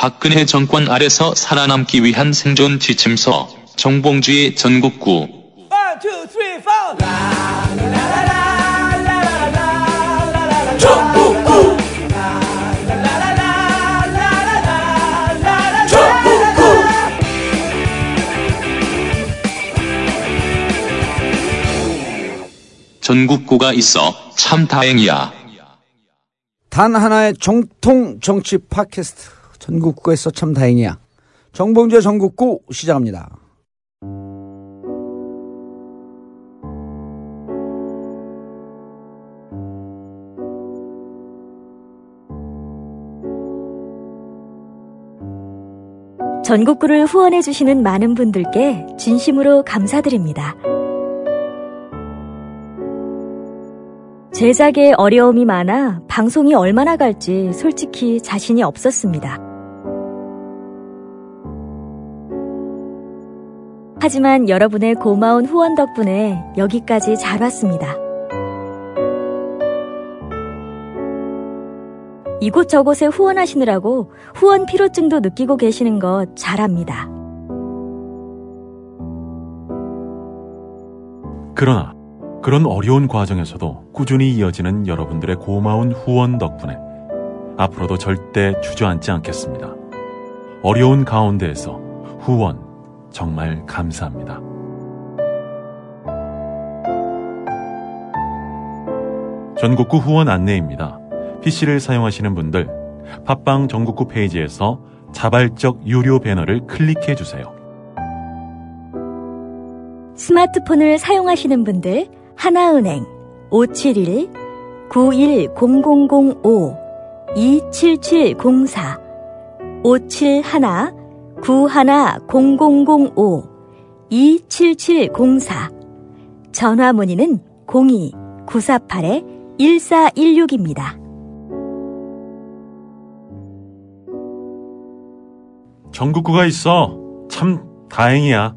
박근혜 정권 아래서 살아남기 위한 생존 지침서 정봉주의 전국구. 전국구가 있어 참 다행이야. 단 하나의 정통 정치 팟캐스트 전국구에서 참 다행이야. 정봉재 전국구 시작합니다. 전국구를 후원해주시는 많은 분들께 진심으로 감사드립니다. 제작에 어려움이 많아 방송이 얼마나 갈지 솔직히 자신이 없었습니다. 하지만 여러분의 고마운 후원 덕분에 여기까지 잘 왔습니다. 이곳저곳에 후원하시느라고 후원 피로증도 느끼고 계시는 것 잘합니다. 그러나 그런 어려운 과정에서도 꾸준히 이어지는 여러분들의 고마운 후원 덕분에 앞으로도 절대 주저앉지 않겠습니다. 어려운 가운데에서 후원 정말 감사합니다. 전국구 후원 안내입니다. PC를 사용하시는 분들 팟빵 전국구 페이지에서 자발적 유료 배너를 클릭해 주세요. 스마트폰을 사용하시는 분들 하나은행 571 910005 27704 571 910005 27704 전화 문의는 02 948 1416입니다. 전국구가 있어 참 다행이야.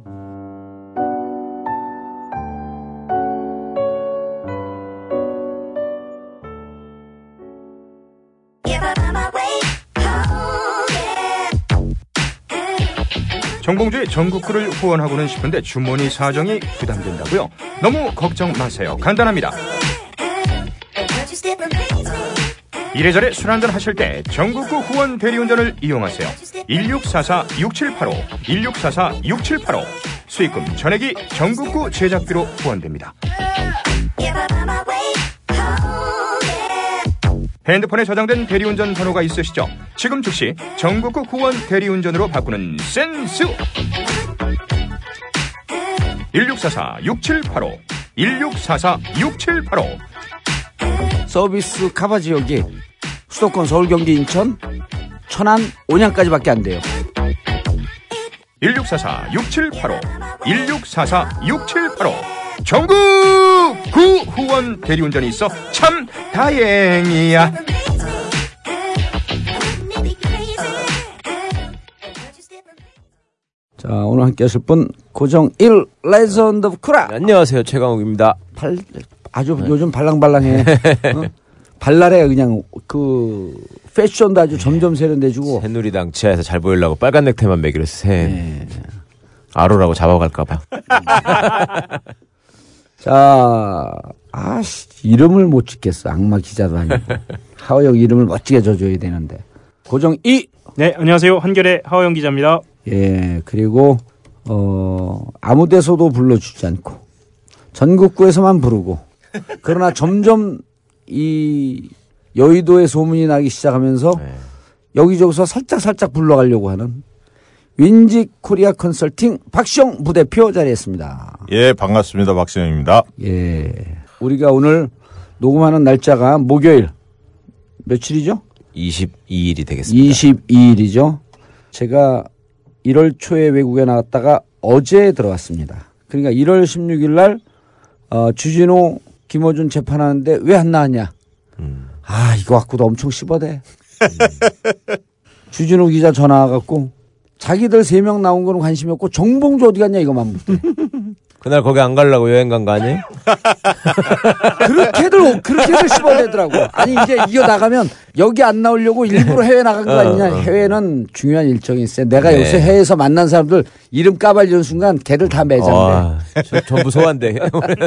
정봉주의 전국구를 후원하고는 싶은데 주머니 사정이 부담된다고요? 너무 걱정 마세요. 간단합니다. 이래저래 술 한잔 하실 때 전국구 후원 대리운전을 이용하세요. 1644-6785, 1644-6785. 수익금 전액이 전국구 제작비로 후원됩니다. 핸드폰에 저장된 대리운전 번호가 있으시죠? 지금 즉시 전국구 후원 대리운전으로 바꾸는 센스! 1644-6785, 1644-6785. 서비스 카바 지역이 수도권 서울 경기 인천 천안 온양까지밖에 안 돼요. 1644-6785, 1644-6785. 전국 구 후원 대리운전이 있어 참 다행이야. 자 오늘 함께 하실 분 고정 1 레전드 오브 쿠라 안녕하세요 최강욱입니다. 발, 아주 요즘 발랑발랑해 어? 발랄해 그냥 그 패션도 아주 점점 세련돼지고 새누리당 지하에서 잘 보이려고 빨간 넥타이만 매기로 새 네. 아로라고 잡아갈까봐. 자, 아씨, 이름을 못 짓겠어. 악마 기자도 아니고. 하호영 이름을 멋지게 져줘야 되는데. 고정 2! 네, 안녕하세요. 한결의 하호영 기자입니다. 예, 그리고, 어, 아무 데서도 불러주지 않고, 전국구에서만 부르고, 그러나 점점 이 여의도의 소문이 나기 시작하면서 네. 여기저기서 살짝살짝 불러가려고 하는 윈지 코리아 컨설팅 박시영 부대표 자리했습니다. 예, 반갑습니다. 박신영입니다. 예. 우리가 오늘 녹음하는 날짜가 목요일. 며칠이죠? 22일이 되겠습니다. 22일이죠. 제가 1월 초에 외국에 나갔다가 어제 들어왔습니다. 그러니까 1월 16일 날, 어, 주진호, 김어준 재판하는데 왜 안 나왔냐? 아, 이거 갖고도 엄청 씹어대. 주진호 기자 전화 와갖고 자기들 세 명 나온 거는 관심이 없고 정봉주 어디 갔냐 이거만 묻대. 그날 거기 안 가려고 여행 간 거 아니에요? 그렇게들 그렇게들 씹어내더라고. 아니 이제 이거 나가면 여기 안 나오려고 일부러 해외 나간 거 아니냐? 해외는 중요한 일정이 있어요. 내가 네. 요새 해외에서 만난 사람들 이름 까발리는 순간 걔들 다 매장돼. 아, 저- 전부 소환돼.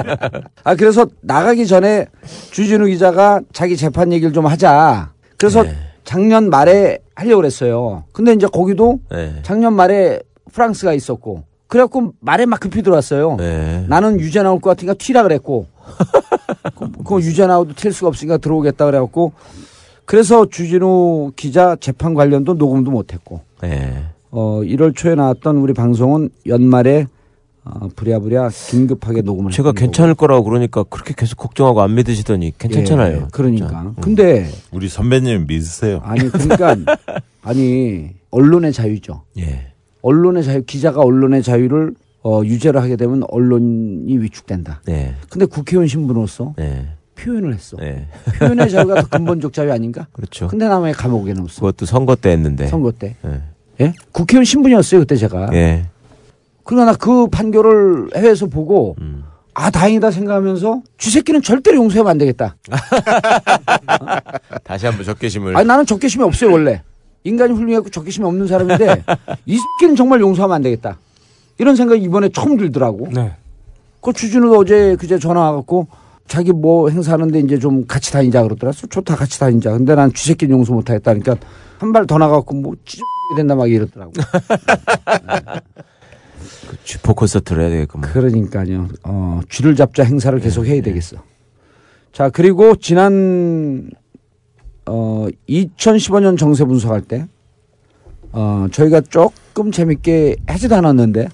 아 그래서 나가기 전에 주진우 기자가 자기 재판 얘기를 좀 하자. 그래서 네. 작년 말에 하려고 그랬어요. 근데 이제 거기도 네. 작년 말에 프랑스가 있었고 그래갖고 말에 막 급히 들어왔어요. 네. 나는 유죄 나올 것 같으니까 튀라 그랬고 그, 그 유죄 나오도 튈 수가 없으니까 들어오겠다 그래갖고 그래서 주진우 기자 재판 관련도 녹음도 못했고 네. 어 1월 초에 나왔던 우리 방송은 연말에 어, 부랴부랴 긴급하게 녹음을 제가 괜찮을 거라고 그러니까 그렇게 계속 걱정하고 안 믿으시더니 거고. 괜찮잖아요. 예, 그러니까 진짜. 음. 근데 우리 선배님 믿으세요. 아니 그러니까 아니 언론의 자유죠. 예. 언론의 자유 기자가 언론의 자유를 어, 유죄를 하게 되면 언론이 위축된다. 네. 근데 국회의원 신분으로서 네. 표현을 했어. 네. 표현의 자유가 더 근본적 자유 아닌가? 그렇죠. 근데 나왜 감옥에 넣었어? 그것도 선거 때 했는데. 선거 때. 예. 예? 국회의원 신분이었어요 그때 제가. 예. 그러나 그 판결을 해외에서 보고 음. 아 다행이다 생각하면서 쥐새끼는 절대로 용서하면 안 되겠다. 다시 한번 적개심을. 아니 나는 적개심이 없어요 원래. 인간이 훌륭하고 적개심이 없는 사람인데 이 새끼는 정말 용서하면 안 되겠다. 이런 생각이 이번에 처음 들더라고. 네. 그 주진우가 어제 그제 전화 와갖고 자기 뭐 행사하는데 이제 좀 같이 다니자 그러더라. 좋다 같이 다니자. 근데 난 쥐새끼는 용서 못하겠다. 그러니까 한 발 더 나가갖고 뭐 찢어지게 된다 막 이러더라고. 쥐포 콘서트를 해야 되겠구만. 그러니까요. 어, 쥐를 잡자 행사를 계속 해야 되겠어. 자, 그리고 지난 어 2015년 정세 분석할 때 어, 저희가 조금 재밌게 하지도 않았는데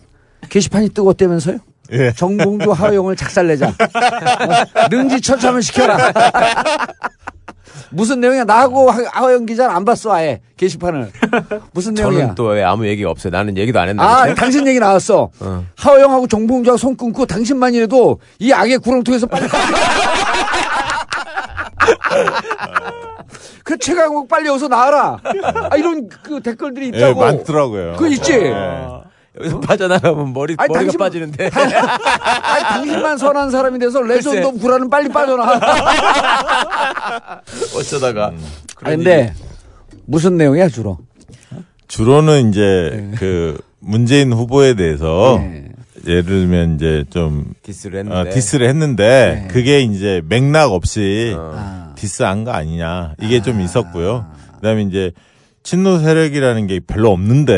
게시판이 뜨겁다면서요? 예. 정봉주 하호영을 작살내자. 어, 능지 처참을 시켜라. 무슨 내용이야? 나하고 하- 하호영 기자는 안 봤어 아예 게시판을. 무슨 내용이야? 저는 또 왜 아무 얘기가 없어요. 나는 얘기도 안 했는데. 아, 당신 얘기 나왔어. 어. 하호영하고 정봉주하고 손 끊고 당신만이라도 이 악의 구렁텅이에서 빨리. 그 최강욱 빨리 여기서 나와라. 아, 이런 그 댓글들이 예, 있다고. 많더라고요. 그거 있지? 예. 여기서 빠져나가면 머리, 아니, 머리가 당신- 빠지는데. 아니, 당신만 선한 사람이 돼서 legend. of 구라는 빨리 빠져나. 어쩌다가. 아 근데 무슨 내용이야 주로? 주로는 이제 그 문재인 후보에 대해서 네. 예를 들면 이제 좀 diss를 어, 했는데. diss를 했는데 네. 그게 이제 맥락 없이 어. 아. diss한 거 아니냐 이게 좀 있었고요. 그다음에 이제 친노 세력이라는 게 별로 없는데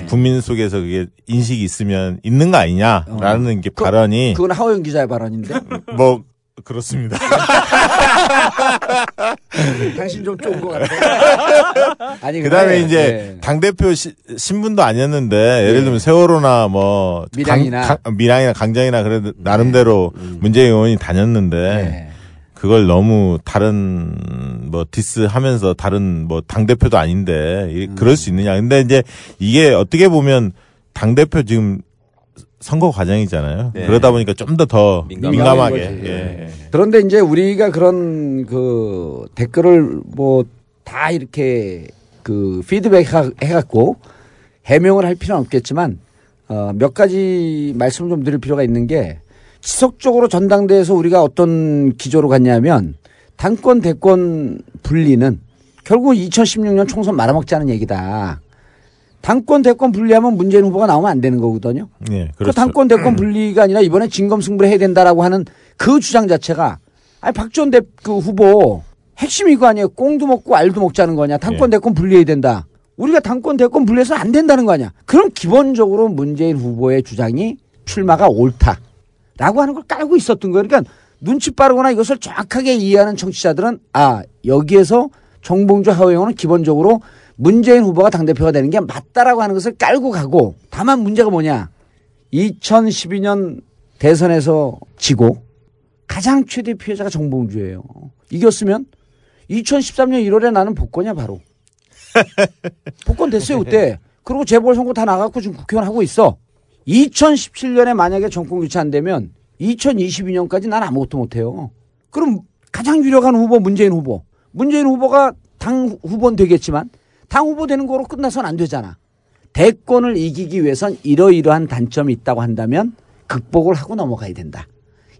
네. 국민 속에서 그게 인식이 있으면 있는 거 아니냐라는 게 그- 발언이 그건 하호영 기자의 발언인데. 뭐 그렇습니다. 당신 좀 좋은 것 같아. 아니 그다음에 이제 네. 당 대표 신분도 아니었는데 예를 들면 세월호나 뭐 밀양이나. 강, 강- 밀양이나 강정이나 그래 도 나름대로 문재인 의원이 다녔는데 네. 그걸 너무 다른 뭐 디스하면서 다른 뭐 당 대표도 아닌데 이- 그럴 수 있느냐? 근데 이제 이게 어떻게 보면 당 대표 지금 선거 과정이잖아요. 네. 그러다 보니까 좀 더더 민감하게. 예. 그런데 이제 우리가 그런 그 댓글을 뭐 다 이렇게 그 피드백 하- 해갖고 해명을 할 필요는 없겠지만 어, 몇 가지 말씀을 좀 드릴 필요가 있는 게 지속적으로 전당대에서 우리가 어떤 기조로 갔냐면 당권 대권 분리는 결국 2016년 총선 말아먹자는 얘기다. 당권 대권 분리하면 문재인 후보가 나오면 안 되는 거거든요. 예, 그 그렇죠. 당권 대권 분리가 아니라 이번에 진검승부를 해야 된다라고 하는 그 주장 자체가 아니 박지원 대그 후보 핵심이 이거 아니에요. 꽁도 먹고 알도 먹자는 거냐. 당권 예. 대권 분리해야 된다. 우리가 당권 대권 분리해서는 안 된다는 거 아니야. 그럼 기본적으로 문재인 후보의 주장이 출마가 옳다 라고 하는 걸 깔고 있었던 거예요. 그러니까 눈치 빠르거나 이것을 정확하게 이해하는 청취자들은 아 여기에서 정봉주 하호영은 기본적으로 문재인 후보가 당대표가 되는 게 맞다라고 하는 것을 깔고 가고 다만 문제가 뭐냐 2012년 대선에서 지고 가장 최대 피해자가 정봉주예요. 이겼으면 2013년 1월에 나는 복권이야 바로. 복권 됐어요 그때. 그리고 재보궐선거 다 나갔고 지금 국회의원 하고 있어. 2017년에 만약에 정권 교체 안 되면 2022년까지 난 아무것도 못해요. 그럼 가장 유력한 후보 문재인 후보. 문재인 후보가 당 후보는 되겠지만 당 후보 되는 거로 끝나선 안 되잖아. 대권을 이기기 위해선 이러이러한 단점이 있다고 한다면 극복을 하고 넘어가야 된다.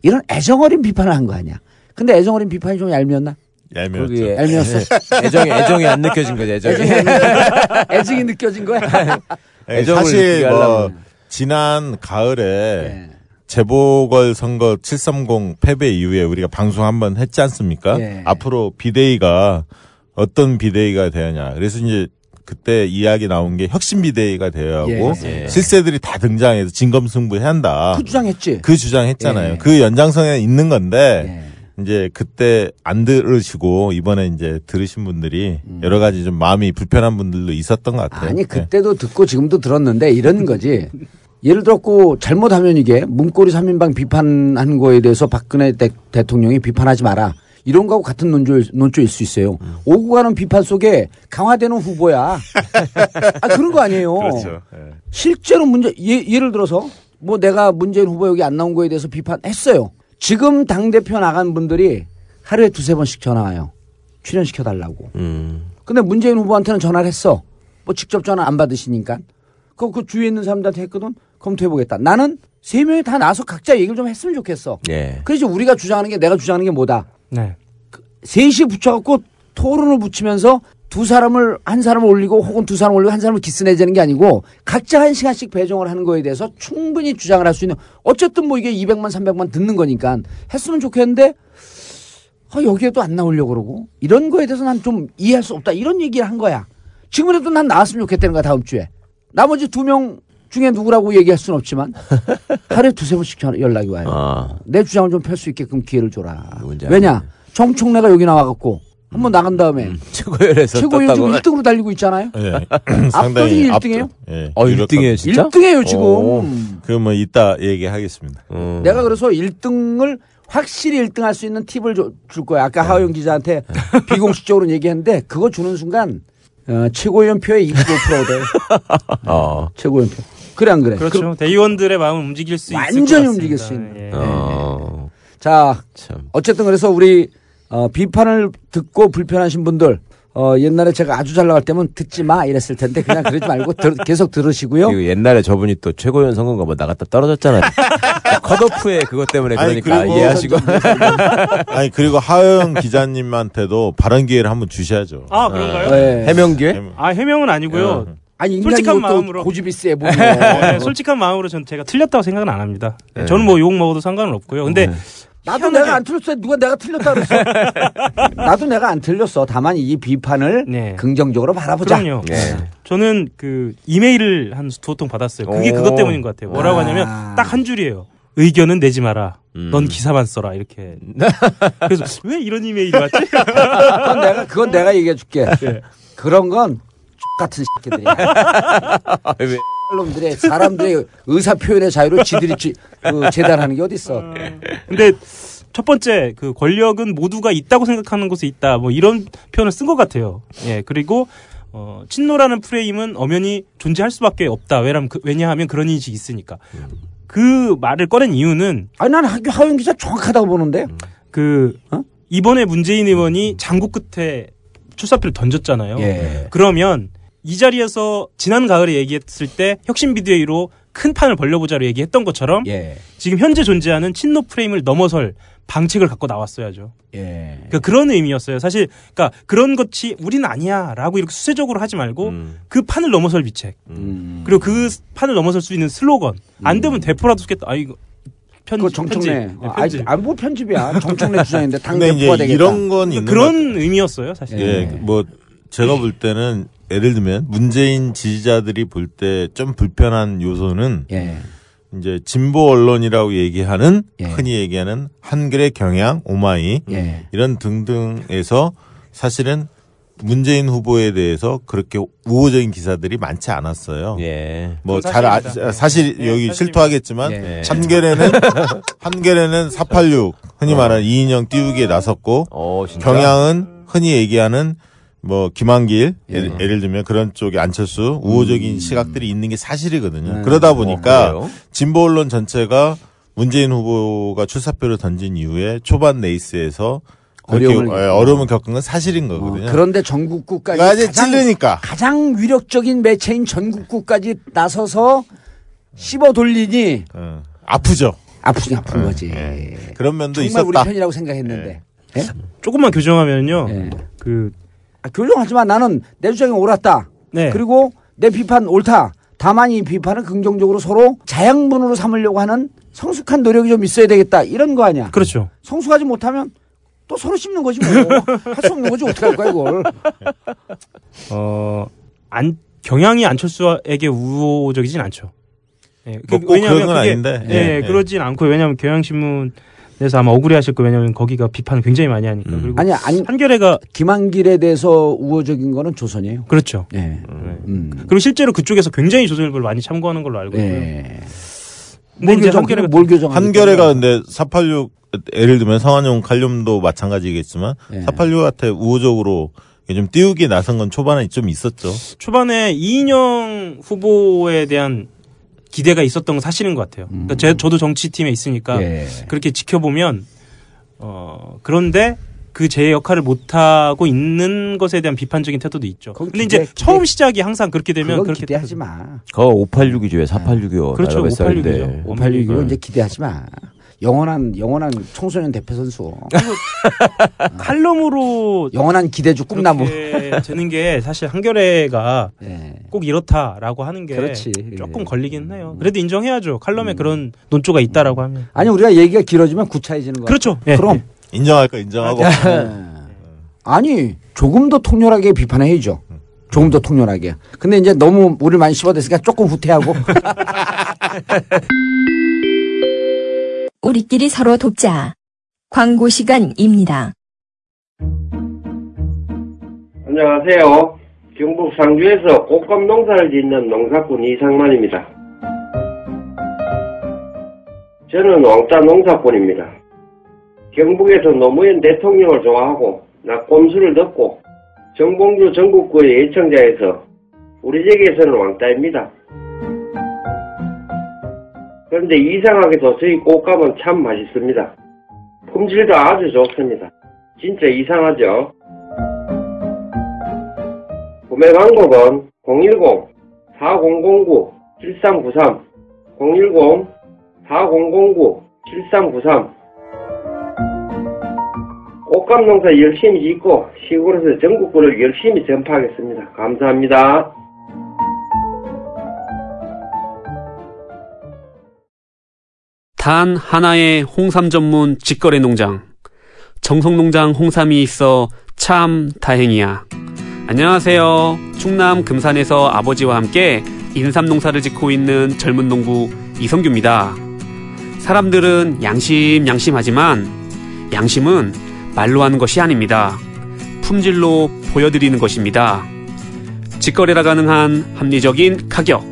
이런 애정어린 비판을 한 거 아니야. 근데 애정어린 비판이 좀 얄미웠나? 얄미웠죠. 거기에 얄미웠어. 애정이 애정이 안 느껴진 거지 애정이. 애정이, 애정이 느껴진 거야. 예, 애정을 사실 느끼게 뭐 하려면. 지난 가을에 예. 재보궐 선거 730 패배 이후에 우리가 방송 한번 했지 않습니까? 예. 앞으로 비대위가 어떤 비대위가 되느냐. 그래서 이제 그때 이야기 나온 게 혁신 비대위가 되어야 하고 예. 예. 실세들이 다 등장해서 진검승부해야 한다. 그 주장했지. 그 주장했잖아요. 예. 그 연장선에 있는 건데 예. 이제 그때 안 들으시고 이번에 이제 들으신 분들이 여러 가지 좀 마음이 불편한 분들도 있었던 것 같아요. 음. 아니 예. 그때도 듣고 지금도 들었는데 이런 거지. 예를 들었고 잘못하면 이게 문고리 3인방 비판한 거에 대해서 박근혜 대, 대통령이 비판하지 마라. 이런 거하고 같은 논조, 논조일 수 있어요. 음. 오고 가는 비판 속에 강화되는 후보야. 아, 그런 거 아니에요. 그렇죠. 예. 실제로 문제, 예, 예를 들어서 뭐 내가 문재인 후보 여기 안 나온 거에 대해서 비판했어요. 지금 당대표 나간 분들이 하루에 두세 번씩 전화 와요. 출연시켜달라고. 음. 근데 문재인 후보한테는 전화를 했어. 뭐 직접 전화 안 받으시니까. 그, 그 주위에 있는 사람들한테 했거든. 검토해보겠다. 나는 세 명이 다 나와서 각자 얘기를 좀 했으면 좋겠어. 예. 그래서 우리가 주장하는 게 내가 주장하는 게 뭐다. 네. 셋이 붙여갖고 토론을 붙이면서 두 사람을 한 사람을 올리고 혹은 두 사람을 올리고 한 사람을 기스내자는 게 아니고 각자 한 시간씩 배정을 하는 거에 대해서 충분히 주장을 할 수 있는 어쨌든 뭐 이게 200만 300만 듣는 거니까 했으면 좋겠는데 아, 여기에도 안 나오려고 그러고 이런 거에 대해서 난 좀 이해할 수 없다 이런 얘기를 한 거야 지금이라도 난 나왔으면 좋겠다는 거야 다음 주에 나머지 두 명 중에 누구라고 얘기할 수는 없지만 하루에 두세 번씩 연락이 와요 아. 내 주장을 좀 펼 수 있게끔 기회를 줘라. 왜냐? 정청래가 여기 나와갖고 한번 나간 다음에 최고열에서 최고위원 지금 떴다고. 1등으로 달리고 있잖아요. 예. 압도적인 상당히 압도- 1등이에요? 예. 어, 유력한- 1등이에요, 진짜? 1등이에요 지금. 오. 그뭐 이따 얘기하겠습니다. 음. 내가 그래서 1등을 확실히 1등 할 수 있는 팁을 줘- 줄 거야. 아까 네. 하호영 기자한테 비공식적으로 얘기했는데 그거 주는 순간 어, 최고위원 표의 25%가 돼. 어. 최고위원 표. 그래 안 그래? 그렇죠. 대의원들의 마음을 움직일 수 있을 것 완전히 같습니다. 움직일 수 있는. 예. 어. 자, 참. 어쨌든 그래서 우리 어, 비판을 듣고 불편하신 분들 어, 옛날에 제가 아주 잘 나갈 때면 듣지 마 이랬을 텐데 그냥 그러지 말고 들- 계속 들으시고요. 그리고 옛날에 저분이 또 최고위원 선거인가 뭐 나갔다 떨어졌잖아요. 컷오프에 그것 때문에 아니, 그러니까 그리고 이해하시고. 아니 그리고 하영 기자님한테도 발언 기회를 한번 주셔야죠. 아 그런가요? 네. 해명기에? 아 해명은 아니고요. 아니 인간이 솔직한 또 마음으로. 고집이 세 보여. 네, 솔직한 마음으로 전 제가 틀렸다고 생각은 안 합니다. 네. 저는 뭐 욕 먹어도 상관은 없고요. 근데 네. 나도 내가 안 틀렸어. 누가 내가 틀렸다 그랬어. 나도 내가 안 틀렸어. 다만 이 비판을 네. 긍정적으로 바라보자. 그럼요. 네. 저는 그 이메일을 한 두 통 받았어요. 그게 오. 그것 때문인 것 같아요. 뭐라고 아. 하냐면 딱 한 줄이에요. 의견은 내지 마라. 음. 넌 기사만 써라. 이렇게. 그래서 왜 이런 이메일이 왔지? 그건 내가 그건 내가 얘기해 줄게. 예. 그런 건 같은 새끼들이야. 왜? 놈들의 사람들의 의사 표현의 자유를 지들이 지, 그 재단하는 게 어디 있어? 근데 첫 번째 그 권력은 모두가 있다고 생각하는 곳에 있다. 뭐 이런 표현을 쓴 것 같아요. 예. 그리고 어, 친노라는 프레임은 엄연히 존재할 수밖에 없다. 왜냐하면, 그, 왜냐하면 그런 인식이 있으니까. 그 말을 꺼낸 이유는 아니 난 하- 하영 기자 정확하다고 보는데. 그 어? 이번에 문재인 의원이 장구 끝에 출사표를 던졌잖아요. 예. 그러면 이 자리에서 지난 가을에 얘기했을 때 혁신 비대위로 큰 판을 벌려보자로 얘기했던 것처럼 예. 지금 현재 존재하는 친노 프레임을 넘어설 방책을 갖고 나왔어야죠. 예. 그러니까 그런 의미였어요. 사실 그러니까 그런 것이 우리는 아니야라고 이렇게 수세적으로 하지 말고 음. 그 판을 넘어설 비책 음. 그리고 그 판을 넘어설 수 있는 슬로건 안 되면 대포라도 쓰겠다. 아 이거 편집 그 정청래. 편집. 네, 아, 편집. 아니, 뭐 편집이야. 정청래 주장인데 당 근데 대표가 이제 되겠다. 이런 건것 그런 의미였어요, 사실. 예, 뭐 제가 볼 때는 예를 들면 문재인 지지자들이 볼 때 좀 불편한 요소는 예. 이제 진보 언론이라고 얘기하는 예. 흔히 얘기하는 한글의 경향, 오마이 예. 이런 등등에서 사실은 문재인 후보에 대해서 그렇게 우호적인 기사들이 많지 않았어요. 예. 뭐 그건 잘 아, 사실입니다. 사실 네, 여기. 실토하겠지만 예. 한결에는 한결에는 486 흔히 말하는 이인영 띄우기에 나섰고 어, 진짜. 경향은 흔히 얘기하는 뭐 김한길 예. 예를, 예를 들면 그런 쪽에 안철수 우호적인 시각들이 있는 게 사실이거든요. 음. 그러다 어, 보니까 그래요? 진보 언론 전체가 문재인 후보가 출사표를 던진 이후에 초반 레이스에서 어려움을 예, 어려움을 겪은 건 사실인 어, 거거든요. 그런데 전국구까지 그러니까 이제 가장, 찔르니까 가장 위력적인 매체인 전국구까지 나서서 씹어 돌리니 어. 아프죠. 아프긴 아픈 거지. 예. 그런 면도 정말 우리 있었다. 편이라고 생각했는데. 예? 조금만 교정하면요. 예. 그 아, 교정하지만 나는 내 주장이 옳았다. 네. 그리고 내 비판 옳다. 다만 이 비판은 긍정적으로 서로 자양분으로 삼으려고 하는 성숙한 노력이 좀 있어야 되겠다. 이런 거 아니야. 그렇죠. 성숙하지 못하면 또 서로 씹는 거지 뭐. 할 수 없는 거지. 어떻게 할 거야, 이걸. 어, 안, 경향이 안철수에게 우호적이진 않죠. 예, 뭐꼭 그런 건 아닌데. 예, 예, 예. 그러진 않고 왜냐하면 경향신문 에서 아마 억울해 하실 거예요. 왜냐하면 거기가 비판을 굉장히 많이 하니까. 음. 그리고 아니, 아니, 한겨레가 김한길에 대해서 우호적인 거는 조선이에요. 그렇죠. 예. 네. 음. 그리고 실제로 그쪽에서 굉장히 조선일보를 많이 참고하는 걸로 알고 있고요. 이제 교정, 한겨레가 뭘 교정? 한겨레가 근데 486 예를 들면 성한용 칼륨도 마찬가지겠지만 예. 486한테 우호적으로 좀 띄우기 나선 건 초반에 좀 있었죠. 초반에 이인영 후보에 대한 기대가 있었던 건 사실인 것 같아요. 그러니까 제, 저도 정치팀에 있으니까 예. 그렇게 지켜보면 어 그런데 그 제 역할을 못 하고 있는 것에 대한 비판적인 태도도 있죠. 근데 기대- 이제 처음 시작이 항상 그렇게 되면 그렇게 기대하지 태도- 마. 그거 586이죠. 왜 486이요. 그렇죠, 586이죠. 586이고 이제 기대하지 마. 영원한 영원한 청소년 대표 선수. 칼럼으로 영원한 기대주 꿈나무. 되는 게 사실 한겨레가 예. 꼭 이렇다라고 하는 게 그렇지. 조금 예. 걸리긴 해요. 그래도 인정해야죠. 칼럼에 그런 논조가 있다라고 하면. 아니 우리가 얘기가 길어지면 구차해지는 거야. 그렇죠. 예. 그럼 인정할 거 인정하고 예. 아니 조금 더 통렬하게 비판해야죠. 조금 더 통렬하게. 근데 이제 너무 우리를 많이 씹어댔으니까 조금 후퇴하고. 우리끼리 서로 돕자. 광고 시간입니다. 안녕하세요. 경북 상주에서 꽃감 농사를 짓는 농사꾼 이상만입니다. 저는 왕따 농사꾼입니다. 경북에서 노무현 대통령을 좋아하고 나 꼼수를 듣고 정봉주 전국구의 예청자에서 우리 댁에서는 왕따입니다. 그런데 이상하게도 저희 꽃감은 참 맛있습니다. 품질도 아주 좋습니다. 진짜 이상하죠? 구매 방법은 010-4009-7393 010-4009-7393 꽃감 농사 열심히 짓고 시골에서 전국구를 열심히 전파하겠습니다. 감사합니다. 단 하나의 홍삼 전문 직거래 농장. 정성농장 홍삼이 있어 참 다행이야. 안녕하세요. 충남 금산에서 아버지와 함께 인삼 농사를 짓고 있는 젊은 농부 이성규입니다. 사람들은 양심, 양심하지만 양심은 말로 하는 것이 아닙니다. 품질로 보여드리는 것입니다. 직거래라 가능한 합리적인 가격.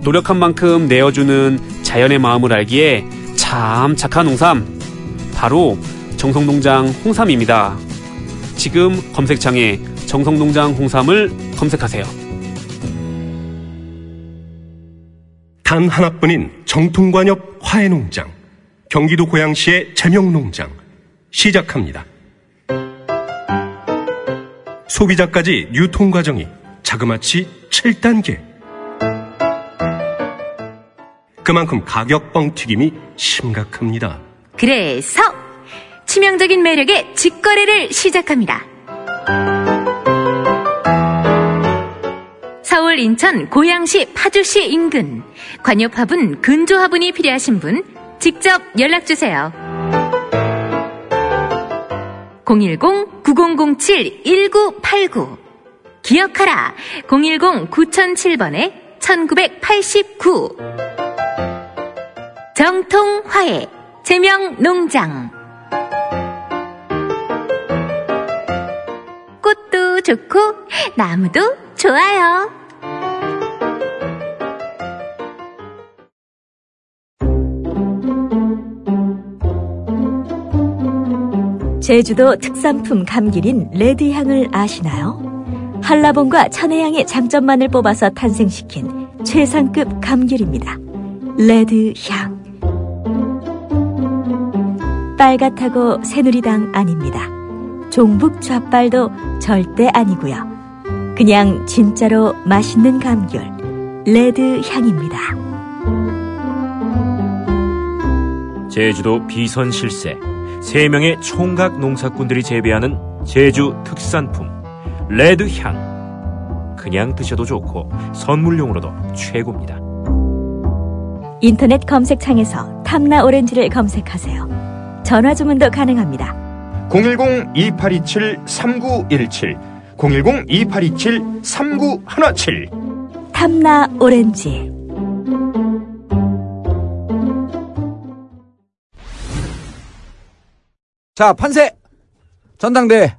노력한 만큼 내어주는 자연의 마음을 알기에 참 착한 홍삼. 바로 정성농장 홍삼입니다. 지금 검색창에 정성농장 홍삼을 검색하세요. 단 하나뿐인 정통관엽 화해농장, 경기도 고양시의 제명농장 시작합니다. 소비자까지 유통 과정이 자그마치 7단계. 그만큼 가격 뻥튀김이 심각합니다. 그래서 치명적인 매력의 직거래를 시작합니다. 서울, 인천, 고양시, 파주시 인근 관역 화분, 근조 화분이 필요하신 분 직접 연락 주세요. 010-9007-1989 기억하라 010-9007번에 1989 정통화해 제명 농장 꽃도 좋고 나무도 좋아요. 제주도 특산품 감귤인 레드향을 아시나요? 한라봉과 천혜향의 장점만을 뽑아서 탄생시킨 최상급 감귤입니다. 레드향. 빨갛다고 새누리당 아닙니다. 종북 좌빨도 절대 아니고요. 그냥 진짜로 맛있는 감귤 레드 향입니다. 제주도 비선 실세, 3명의 총각 농사꾼들이 재배하는 제주 특산품 레드 향. 그냥 드셔도 좋고 선물용으로도 최고입니다. 인터넷 검색창에서 탐나 오렌지를 검색하세요. 전화 주문도 가능합니다. 010-2827-3917 010-2827-3917 탐나 오렌지. 자, 판세! 전당대회.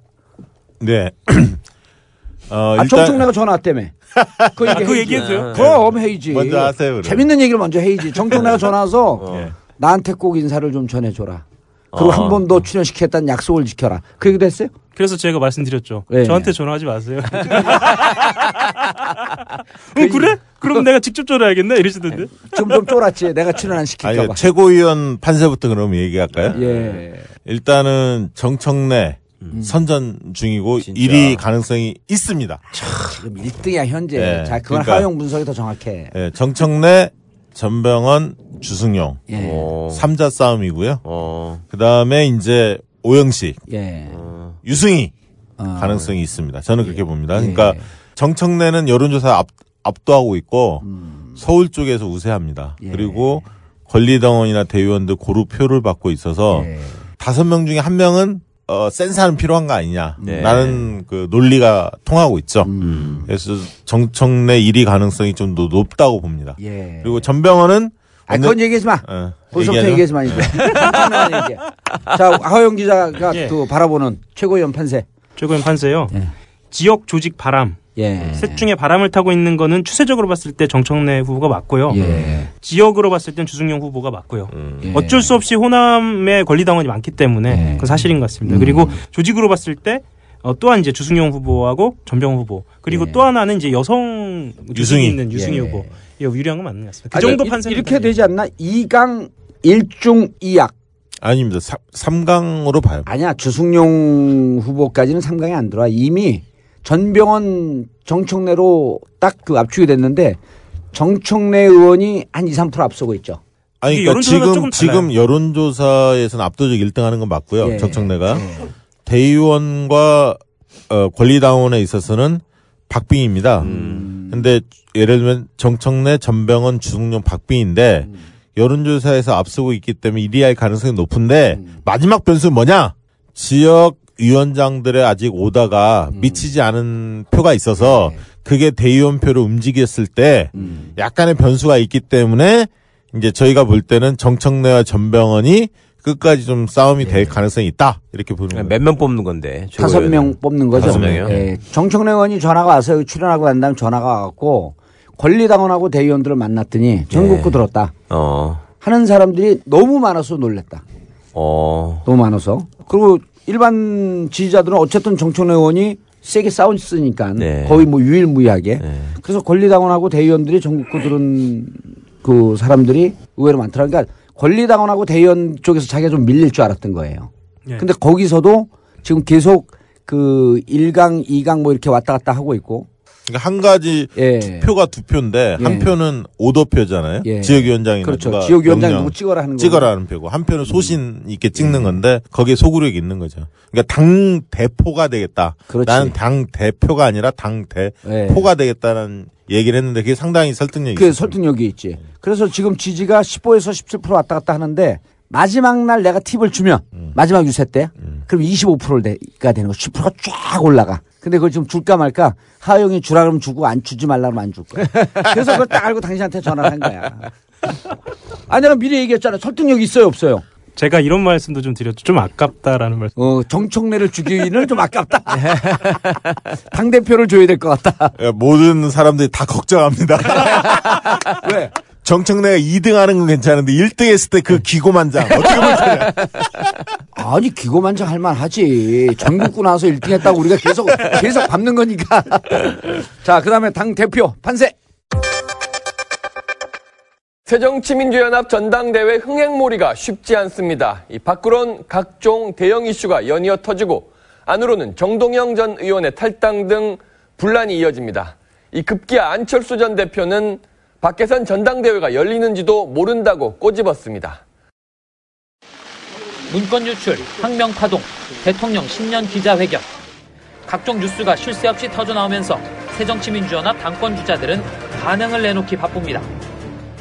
네. 어, 아, 정청래가 전화 왔다며. 그 아, 얘기 그 해야지. 얘기했어요? 그럼 해야지. 먼저 하세요, 그럼. 재밌는 얘기를 먼저 해야지. 정청래가 전화 와서 예. 나한테 꼭 인사를 좀 전해줘라. 그리고 어. 한번 더 출연시켰다는 약속을 지켜라. 그 얘기도 했어요? 그래서 제가 말씀드렸죠. 네. 저한테 전화하지 마세요. 어, 그래? 그럼 내가 직접 전화해야겠네? 이러시던데. 지금 좀 쫄았지. 내가 출연 안 아니, 시킬까봐. 최고위원 판세부터 그럼 얘기할까요? 예. 일단은 정청래 선전 중이고 1위 가능성이 있습니다. 지금 1등이야, 현재. 예, 자, 그건 그러니까- 하용 분석이 더 정확해. 예, 정청래, 전병헌, 주승용. 예. 어. 삼자 싸움이고요. 어. 그 다음에 이제 오영식, 예. 유승희 어. 가능성이 있습니다. 저는 그렇게 봅니다. 예. 그러니까 정청래는 여론조사 앞, 압도하고 있고 음. 서울 쪽에서 우세합니다. 예. 그리고 권리당원이나 대의원들 고루 표를 받고 있어서 예. 다섯 명 중에 한 명은 어, 센 사람 필요한 거 아니냐. 네. 라는 그 논리가 통하고 있죠. 음. 그래서 정청래 1위 가능성이 좀 더 높다고 봅니다. 예. 그리고 전병헌은 아, 그건 얘기하지 마. 어, 벌써부터 얘기하죠? 얘기하지 마, 이제. 얘기. 자, 하영 기자가 예. 그 바라보는 최고위원 판세. 최고위원 판세요. 예. 지역 조직 바람. 예. 셋 중에 바람을 타고 있는 거는 추세적으로 봤을 때 정청래 후보가 맞고요. 예. 지역으로 봤을 땐 주승용 후보가 맞고요. 예. 어쩔 수 없이 호남의 권리당원이 많기 때문에 예. 그건 사실인 것 같습니다. 음. 그리고 조직으로 봤을 때 어, 또한 이제 주승용 후보하고 전병 후보 그리고 예. 또 하나는 이제 여성 유승희. 있는 유승희 예. 후보 이 유리한 건 맞는 것 같습니다. 그 아니, 정도 이- 판세 이렇게 되지 않나? 2강 1중 2약. 아닙니다. 삼강으로 봐요. 아니야. 주승용 후보까지는 3강에 안 들어와. 이미 전병헌 정청래로 딱 그 압축이 됐는데 정청래 의원이 한 2, 3% 앞서고 있죠. 아니, 그러니까 지금, 조금 지금. 여론조사에서는 압도적 1등 하는 건 맞고요. 예. 정청래가. 예. 대의원과 어, 권리당원에 있어서는 박빙입니다. 음. 근데 예를 들면 정청래, 전병헌, 주승용, 박빙인데 음. 여론조사에서 앞서고 있기 때문에 1위 할 가능성이 높은데 음. 마지막 변수는 뭐냐? 지역 위원장들의 아직 오다가 음. 미치지 않은 표가 있어서 네. 그게 대의원 표를 움직였을 때 음. 약간의 변수가 있기 때문에 이제 저희가 볼 때는 정청래와 전병헌이 끝까지 좀 싸움이 될 가능성이 있다 이렇게 보는 거예요. 몇 명 뽑는 건데. 다섯. 명 뽑는 거죠. 다섯 명이요? 예. 정청래 의원이 전화가 와서 출연하고 난 다음에 전화가 와갖고 권리당원하고 대의원들을 만났더니 전국구 예. 들었다. 어. 하는 사람들이 너무 많아서 놀랬다. 어. 너무 많아서. 그리고 일반 지지자들은 어쨌든 정청래 의원이 세게 싸웠으니까 네. 거의 뭐 유일무이하게. 네. 그래서 권리당원하고 대의원들이 전국구 들은 그 사람들이 의외로 많더라. 그러니까 권리당원하고 대의원 쪽에서 자기가 좀 밀릴 줄 알았던 거예요. 예. 근데 거기서도 지금 계속 그 1강, 2강 뭐 이렇게 왔다 갔다 하고 있고. 그러니까 한 가지 예. 표가 두 표인데 예. 한 표는 오더표잖아요. 예. 지역위원장이나 그렇죠. 지역위원장 누구 찍어라 하는 거. 찍어라 하는 표고 한 표는 소신 있게 찍는 예. 건데 거기에 소구력이 있는 거죠. 그러니까 당 대포가 되겠다. 그렇지. 나는 당 대표가 아니라 당 예. 대포가 되겠다는 얘기를 했는데 그게 상당히 설득력이 그 있어요. 설득력이 있지. 그래서 지금 지지가 15에서 17% 왔다 갔다 하는데 마지막 날 내가 팁을 주면 음. 마지막 유세 때 그럼 25%가 되는 거 10%가 쫙 올라가. 근데 그걸 지금 줄까 말까 하영이 주라 그러면 주고 안 주지 말라 그러면 안 줄 거야. 그래서 그걸 딱 알고 당신한테 전화를 한 거야. 아니 내가 미리 얘기했잖아. 설득력이 있어요 없어요? 제가 이런 말씀도 좀 드렸죠. 좀 아깝다라는 말씀. 어, 정청래를 죽이기는 좀 아깝다. 당대표를 줘야 될 것 같다. 예, 모든 사람들이 다 걱정합니다. 왜? 정청래가 2등 하는 건 괜찮은데 1등 했을 때 그 기고만장 어떻게 볼 거냐. 아니 기고만장 할 만하지. 전국구 나와서 1등 했다고 우리가 계속 계속 밟는 거니까. 자 그다음에 당 대표 판세. 새정치민주연합 전당대회 흥행몰이가 쉽지 않습니다. 이 밖으론 각종 대형 이슈가 연이어 터지고 안으로는 정동영 전 의원의 탈당 등 분란이 이어집니다. 이 급기야 안철수 전 대표는 밖에선 전당대회가 열리는지도 모른다고 꼬집었습니다. 문건 유출, 항명 파동, 대통령 10년 기자회견. 각종 뉴스가 쉴 새 없이 터져나오면서 새정치민주연합 당권 주자들은 반응을 내놓기 바쁩니다.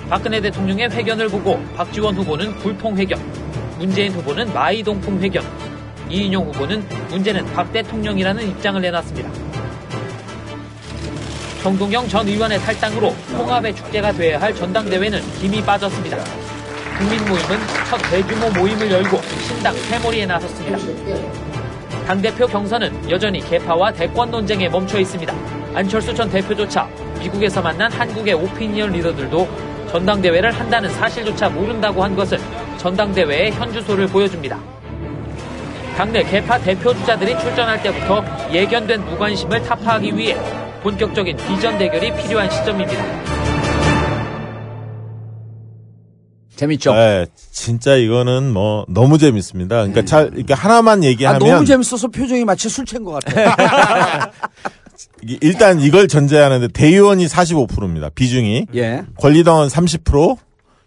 박근혜 대통령의 회견을 보고 박지원 후보는 불통 회견, 문재인 후보는 마이동풍 회견, 이인용 후보는 문제는 박 대통령이라는 입장을 내놨습니다. 정동영 전 의원의 탈당으로 통합의 축제가 돼야 할 전당대회는 김이 빠졌습니다. 국민 모임은 첫 대규모 모임을 열고 신당 회몰이에 나섰습니다. 당대표 경선은 여전히 개파와 대권 논쟁에 멈춰 있습니다. 안철수 전 대표조차 미국에서 만난 한국의 오피니언 리더들도 전당대회를 한다는 사실조차 모른다고 한 것은 전당대회의 현주소를 보여줍니다. 당내 개파 대표 주자들이 출전할 때부터 예견된 무관심을 타파하기 위해 본격적인 비전 대결이 필요한 시점입니다. 재밌죠? 네, 진짜 이거는 뭐 너무 재밌습니다. 그러니까 잘 이렇게 하나만 아, 얘기하면 너무 재밌어서 표정이 마치 술 취한 것 같아. 이- 일단 이걸 전제하는데 대의원이 45%입니다. 비중이 예. 권리당원 30%,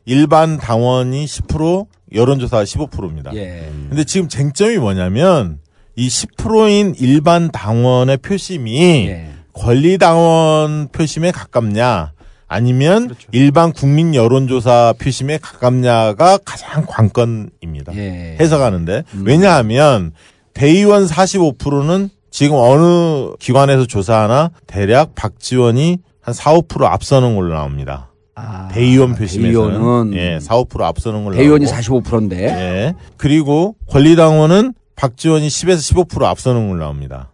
일반 당원이 10%, 여론조사 15%입니다. 예. 근데 지금 쟁점이 뭐냐면 이 10%인 일반 당원의 표심이 예. 권리당원 표심에 가깝냐 아니면 그렇죠. 일반 국민 여론조사 표심에 가깝냐가 가장 관건입니다. 예. 해석하는데 음. 왜냐하면 대의원 45%는 지금 어느 기관에서 조사하나 대략 박지원이 한 4, 5% 앞서는 걸로 나옵니다. 대의원 표심에서는 아, 대의원은 예, 4, 5% 앞서는 걸로 대의원이 나오고. 45%인데. 예. 그리고 권리당원은 박지원이 10에서 15% 앞서는 걸로 나옵니다.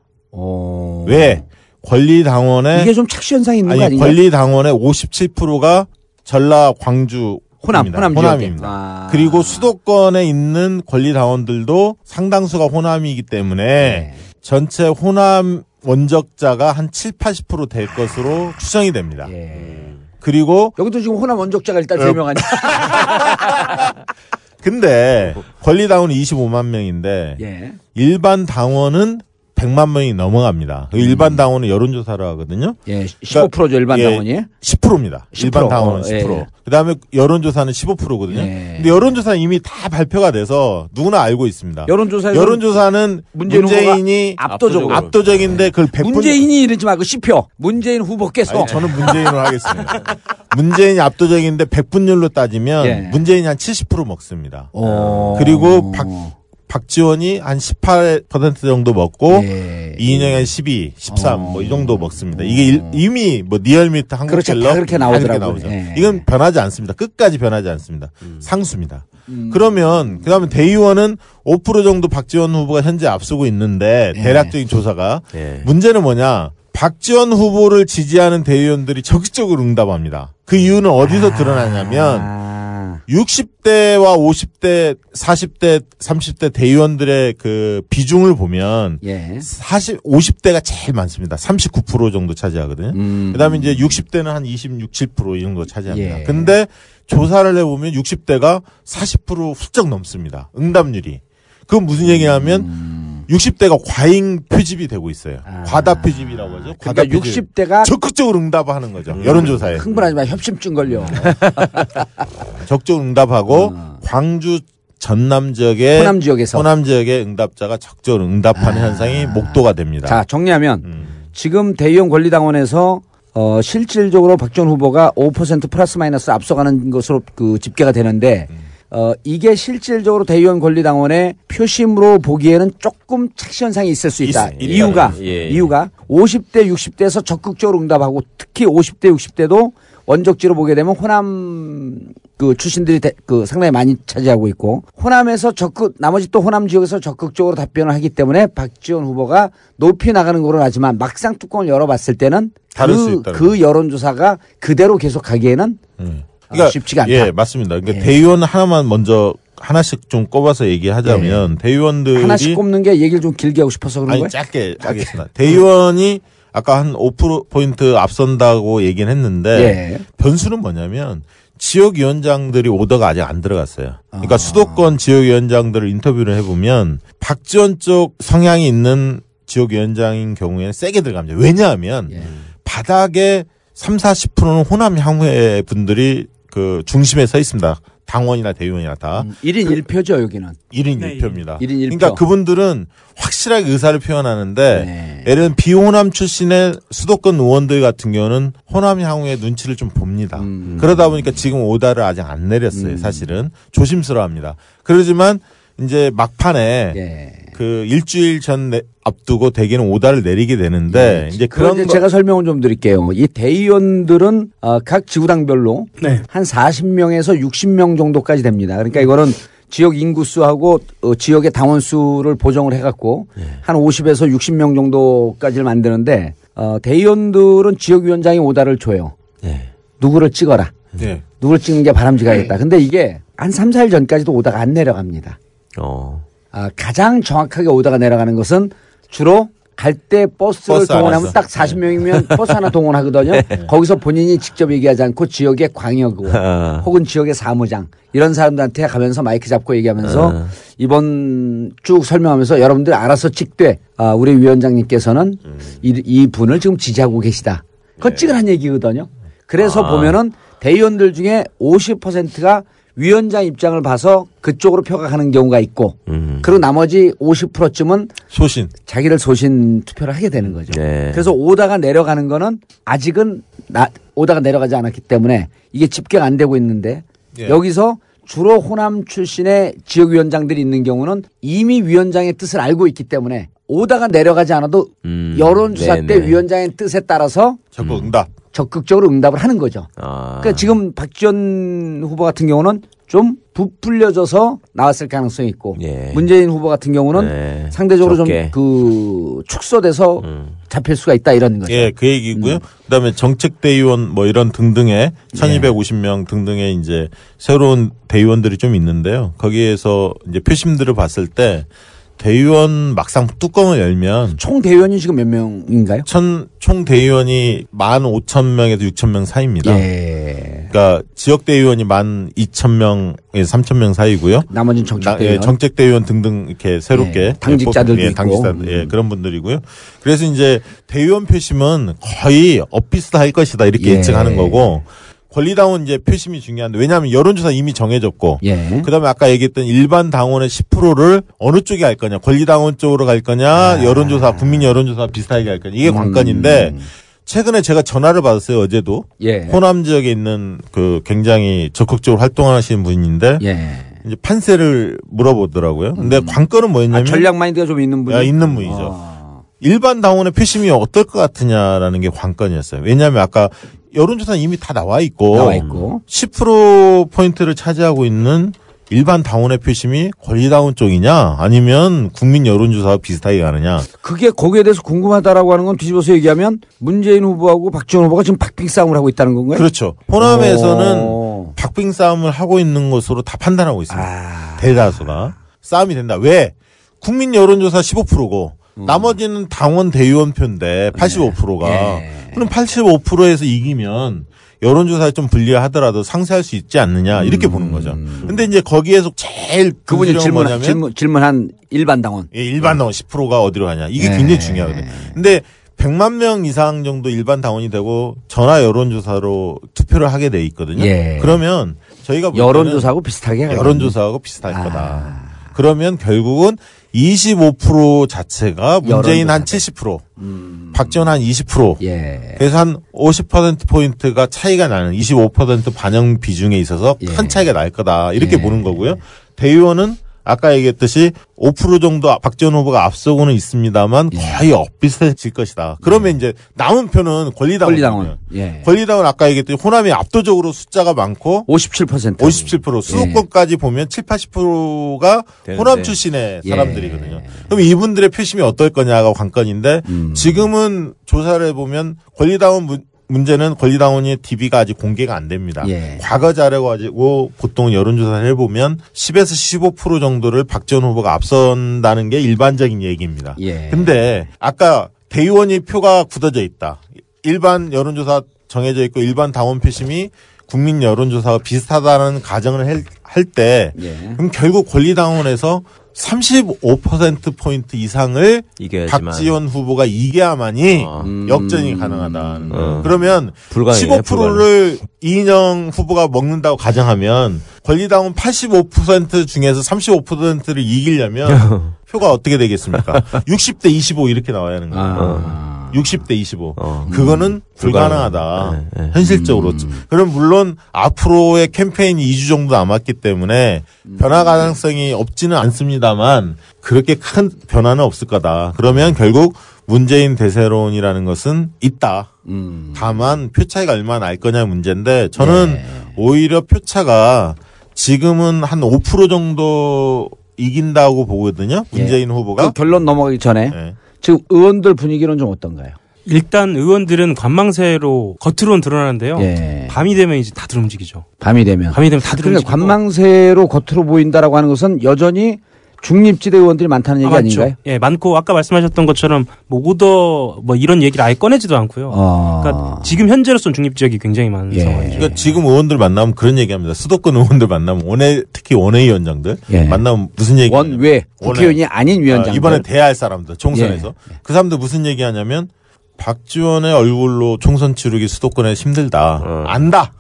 왜? 권리당원의 이게 좀 착시 현상이 있는 거 아니 아닌가? 권리당원의 57%가 전라 광주 호남, 입니다. 호남 호남입니다. 아. 그리고 수도권에 있는 권리당원들도 상당수가 호남이기 때문에 네. 전체 호남 원적자가 한 7, 80%될 것으로 추정이 됩니다. 그리고 여기도 지금 호남 원적자가 일단 어. 3명 근데 권리당원이 25만 명인데 예. 일반 당원은 100만 명이 넘어갑니다. 그 일반 당원은 여론조사를 하거든요. 예, 15%죠, 일반 당원이? 10%입니다. 10%. 일반 당원은 어, 10%. 예. 그다음에 여론조사는 15%거든요. 예. 근데 여론조사는 이미 다 발표가 돼서 누구나 알고 있습니다. 여론조사에서는 여론조사는 문재인 문재인이 압도적으로. 압도적인데 그걸 100분 문재인이 이러지 말고 10표. 문재인 후보께서. 아니, 저는 문재인으로 하겠습니다. 문재인이 압도적인데 100분율로 따지면 예. 문재인이 한 70% 먹습니다. 어. 그리고 박 박지원이 한 18% 정도 먹고 예. 이인영이 한 12, 13, 뭐 이 정도 먹습니다. 이게 일- 이미 뭐 리얼미터 어. 그렇죠. 한국갤럽 다 그렇게. 나오죠. 예. 이건 변하지 않습니다. 끝까지 변하지 않습니다. 상수입니다. 음. 그러면 그다음에 대의원은 5% 정도 박지원 후보가 현재 앞서고 있는데 예. 대략적인 조사가 문제는 뭐냐? 박지원 후보를 지지하는 대의원들이 적극적으로 응답합니다. 그 이유는 어디서 드러나냐면 60대와 50대, 40대, 30대 대의원들의 그 비중을 보면 예. 40, 50대가 제일 많습니다. 39% 정도 차지하거든요. 음. 그다음에 이제 60대는 한 26, 7%이 정도 차지합니다. 예. 근데 조사를 해 보면 60대가 40% 훌쩍 넘습니다. 응답률이. 그건 무슨 얘기냐면 음. 60대가 과잉 표집이 되고 있어요. 과다 표집이라고 하죠. 과다 그러니까 표집. 60대가 적극적으로 응답하는 거죠. 여론조사에. 흥분하지 마. 협심증 걸려. 적극 응답하고 광주 전남 지역의 어. 호남 지역에서. 호남 지역의 응답자가 적극적으로 응답하는 현상이 목도가 됩니다. 자, 정리하면 음. 지금 대의원 권리당원에서 어, 실질적으로 박지원 후보가 5% 플러스 마이너스 앞서가는 것으로 그 집계가 되는데 음. 어, 이게 실질적으로 대의원 권리당원의 표심으로 보기에는 조금 착시 현상이 있을 수 있다. 있- 이유가 있다는, 예, 예. 이유가 50대 60대에서 적극적으로 응답하고 특히 50대 60대도 원적지로 보게 되면 호남 그 출신들이 대- 그 상당히 많이 차지하고 있고 호남에서 적극 나머지 또 호남 지역에서 적극적으로 답변을 하기 때문에 박지원 후보가 높이 나가는 거로 하지만 막상 뚜껑을 열어봤을 때는 그, 그 여론조사가 그대로 계속 가기에는 어, 쉽지가 않다. 예, 맞습니다. 그러니까 대의원 하나만 먼저 하나씩 좀 꼽아서 얘기하자면 대의원들이 예. 하나씩 꼽는 게 얘기를 좀 길게 하고 싶어서 그런 아니 거예요? 짧게 하겠습니다. 대의원이 아까 한 5%포인트 앞선다고 얘기는 했는데 예. 변수는 뭐냐면 지역위원장들이 오더가 아직 안 들어갔어요. 그러니까 수도권 지역위원장들을 인터뷰를 해보면 박지원 쪽 성향이 있는 지역위원장인 경우에는 세게 들어갑니다. 왜냐하면 예. 바닥에 3, 40%는 호남 향후의 분들이 그 중심에 서 있습니다. 당원이나 대의원이나 다. 1인 1표죠, 여기는. 1인 네, 1표입니다. 1인 1표. 그러니까 그분들은 확실하게 의사를 표현하는데 네. 예를 들면 비호남 출신의 수도권 의원들 같은 경우는 호남 향후의 눈치를 좀 봅니다. 음. 그러다 보니까 지금 오다를 아직 안 내렸어요. 사실은 조심스러워합니다. 그러지만 이제 막판에 예. 그 일주일 전 내- 앞두고 대개는 오다를 내리게 되는데 이제 그런 거- 제가 설명을 좀 드릴게요. 이 대의원들은 어, 각 지구당별로 한 40명에서 60명 정도까지 됩니다. 그러니까 이거는 지역 인구수하고 어, 지역의 당원 수를 보정을 해갖고 한 50에서 60명 정도까지를 만드는데 어, 대의원들은 지역위원장이 오다를 줘요. 누구를 찍어라. 네. 누구를 찍는 게 바람직하겠다. 근데 이게 한 3, 4일 전까지도 오다가 안 내려갑니다. 어. 아, 가장 정확하게 오다가 내려가는 것은 주로 갈 때 버스를 버스 동원하면. 딱 40명이면 버스 하나 동원하거든요. 거기서 본인이 직접 얘기하지 않고 지역의 광역의원 아. 혹은 지역의 사무장 이런 사람들한테 가면서 마이크 잡고 얘기하면서 아. 이번 쭉 설명하면서 여러분들 알아서 찍되 아, 우리 위원장님께서는 이, 이 분을 지금 지지하고 계시다. 그거 찌그한 얘기거든요. 그래서 아. 보면은 대의원들 중에 50%가 위원장 입장을 봐서 그쪽으로 표가 가는 경우가 있고 음. 그리고 나머지 50%쯤은 소신 자기를 소신 투표를 하게 되는 거죠. 네. 그래서 오다가 내려가는 거는 아직은 나, 오다가 내려가지 않았기 때문에 이게 집계가 안 되고 있는데 예. 여기서 주로 호남 출신의 지역위원장들이 있는 경우는 이미 위원장의 뜻을 알고 있기 때문에 오다가 내려가지 않아도 음. 여론조사 네네. 때 위원장의 뜻에 따라서 적극 응답. 적극적으로 응답을 하는 거죠. 아. 그러니까 지금 박지원 후보 같은 경우는 좀 부풀려져서 나왔을 가능성이 있고 예. 문재인 후보 같은 경우는 네. 상대적으로. 음. 좀그 축소돼서 잡힐 수가 있다 이런 거죠. 예, 그 얘기고요. 음. 그다음에 정책 대의원 뭐 이런 등등의 1250명 등등의 이제 새로운 대의원들이 좀 있는데요. 거기에서 이제 표심들을 봤을 때 대의원 막상 뚜껑을 열면 총 대의원이 지금 몇 명인가요? 천, 총 대의원이 만 오천 명에서 육천 명 사이입니다. 예. 그러니까 지역 대의원이 만 이천 명에서 삼천 명 사이고요. 나머지는 정책 나- 예, 대의원. 정책 대의원 등등 이렇게 새롭게 예, 당직자들도 예, 있고. 당직자 예, 그런 분들이고요. 그래서 이제 대의원 표심은 거의 엇비슷할 것이다 이렇게 예. 예측하는 거고 권리당원 이제 표심이 중요한데 왜냐하면 여론조사 이미 정해졌고 예. 그다음에 아까 얘기했던 일반 당원의 10%를 어느 쪽에 할 거냐 권리당원 쪽으로 갈 거냐 아. 여론조사 국민 여론조사 비슷하게 할 거냐 이게 관건인데 최근에 제가 전화를 받았어요 어제도 음. 예. 호남 지역에 있는 그 굉장히 적극적으로 활동하시는 분인데 예. 이제 판세를 물어보더라고요. 근데 관건은 뭐였냐면 아, 전략 마인드가 좀 있는 분이 야, 있는 분이죠. 일반 당원의 표심이 어떨 것 같으냐라는 게 관건이었어요. 왜냐하면 아까 여론조사는 이미 다 나와 있고, 나와 있고. 10% 포인트를 차지하고 있는 일반 당원의 표심이 권리당원 쪽이냐 아니면 국민 여론조사와 비슷하게 가느냐 그게 거기에 대해서 궁금하다라고 하는 건 뒤집어서 얘기하면 문재인 후보하고 박지원 후보가 지금 박빙 싸움을 하고 있다는 건가요? 그렇죠. 호남에서는 오. 박빙 싸움을 하고 있는 것으로 다 판단하고 있습니다. 대다수가 싸움이 된다. 왜? 국민 여론조사 15%고 나머지는 당원 대의원 표인데 85%가 그럼 85%에서 이기면 여론조사에 좀 불리하더라도 상쇄할 수 있지 않느냐 이렇게 보는 거죠. 근데 이제 거기에서 제일 그분이 질문, 뭐냐면 질문, 질문한 일반 당원. 예, 일반 당원 10%가 어디로 가냐. 이게 네. 굉장히 중요하거든요. 근데 100만 명 이상 정도 일반 당원이 되고 전화 여론조사로 투표를 하게 돼 있거든요. 예. 그러면 저희가 여론조사하고 비슷하게. 여론조사하고 비슷할 아. 거다. 그러면 결국은 25% 자체가 문재인 한 70%, 박지원 한 20%. 음. 예. 그래서 한 50% 포인트가 차이가 나는 25% 반영 비중에 있어서 큰 차이가 날 거다. 이렇게 예. 보는 거고요. 대의원은 아까 얘기했듯이 5% 정도 박지원 후보가 앞서고는 있습니다만 예. 거의 엇비슷해질 것이다. 그러면 이제 남은 표는 권리당원. 권리당원. 예. 권리당원 아까 얘기했듯이 호남이 압도적으로 숫자가 많고 57%. 57% 수도권까지 보면 7, 80%가 되는데. 호남 출신의 예. 사람들이거든요. 그럼 이분들의 표심이 어떨 거냐가 관건인데 음. 지금은 조사를 해보면 권리당원 문- 문제는 권리당원의 DB가 아직 공개가 안 됩니다. 예. 과거 자료 가지고 보통 여론조사를 해보면 10에서 15% 정도를 박지원 후보가 앞선다는 게 일반적인 얘기입니다. 예. 근데 아까 대의원이 표가 굳어져 있다. 일반 여론조사 정해져 있고 일반 당원 표심이 국민 여론조사와 비슷하다는 가정을 할때 예. 그럼 결국 권리당원에서 35% 포인트 이상을 이겨야지만. 박지원 후보가 이겨야만이 어. 역전이 가능하다는 거예요. 어. 그러면 불가능해, 15%를 이인영 후보가 먹는다고 가정하면 권리당원 85% 중에서 35%를 이기려면 표가 어떻게 되겠습니까? 60대 25 이렇게 나와야 하는 거예요. 60대 25. 그거는 불가능하다. 현실적으로. 그럼 물론 앞으로의 캠페인이 2주 정도 남았기 때문에 변화 가능성이 없지는 않습니다만 그렇게 큰 변화는 없을 거다. 그러면 결국 문재인 대세론이라는 것은 있다. 다만 표 차이가 얼마나 날 거냐 문제인데 저는 오히려 표 차가 지금은 한 5% 정도 이긴다고 보거든요. 문재인 후보가. 그 결론 넘어가기 전에 네. 지금 의원들 분위기는 좀 어떤가요? 일단 의원들은 관망세로 겉으로는 드러나는데요. 예. 밤이 되면 이제 다들 움직이죠. 밤이 되면. 밤이 되면 다들 그러니까 움직이고. 관망세로 겉으로 보인다라고 하는 것은 여전히 중립지대 의원들이 많다는 얘기 아, 아. 닌가요 예, 많고 아까 말씀하셨던 것처럼 뭐 오더 뭐 이런 얘기를 아예 꺼내지도 않고요. 아. 그러니까 지금 현재로서는 중립 지역이 굉장히 많은 예. 상황이죠. 그러니까 지금 의원들 만나면 그런 얘기합니다. 수도권 의원들 만나면 원외 특히 원외위원장들 예. 만나면 무슨 얘기? 원외 국회의원이 아닌 위원장들. 이번에 대할 사람들 총선에서 예. 그 사람들 무슨 얘기하냐면 박지원의 얼굴로 총선 치르기 수도권에 힘들다. 안다.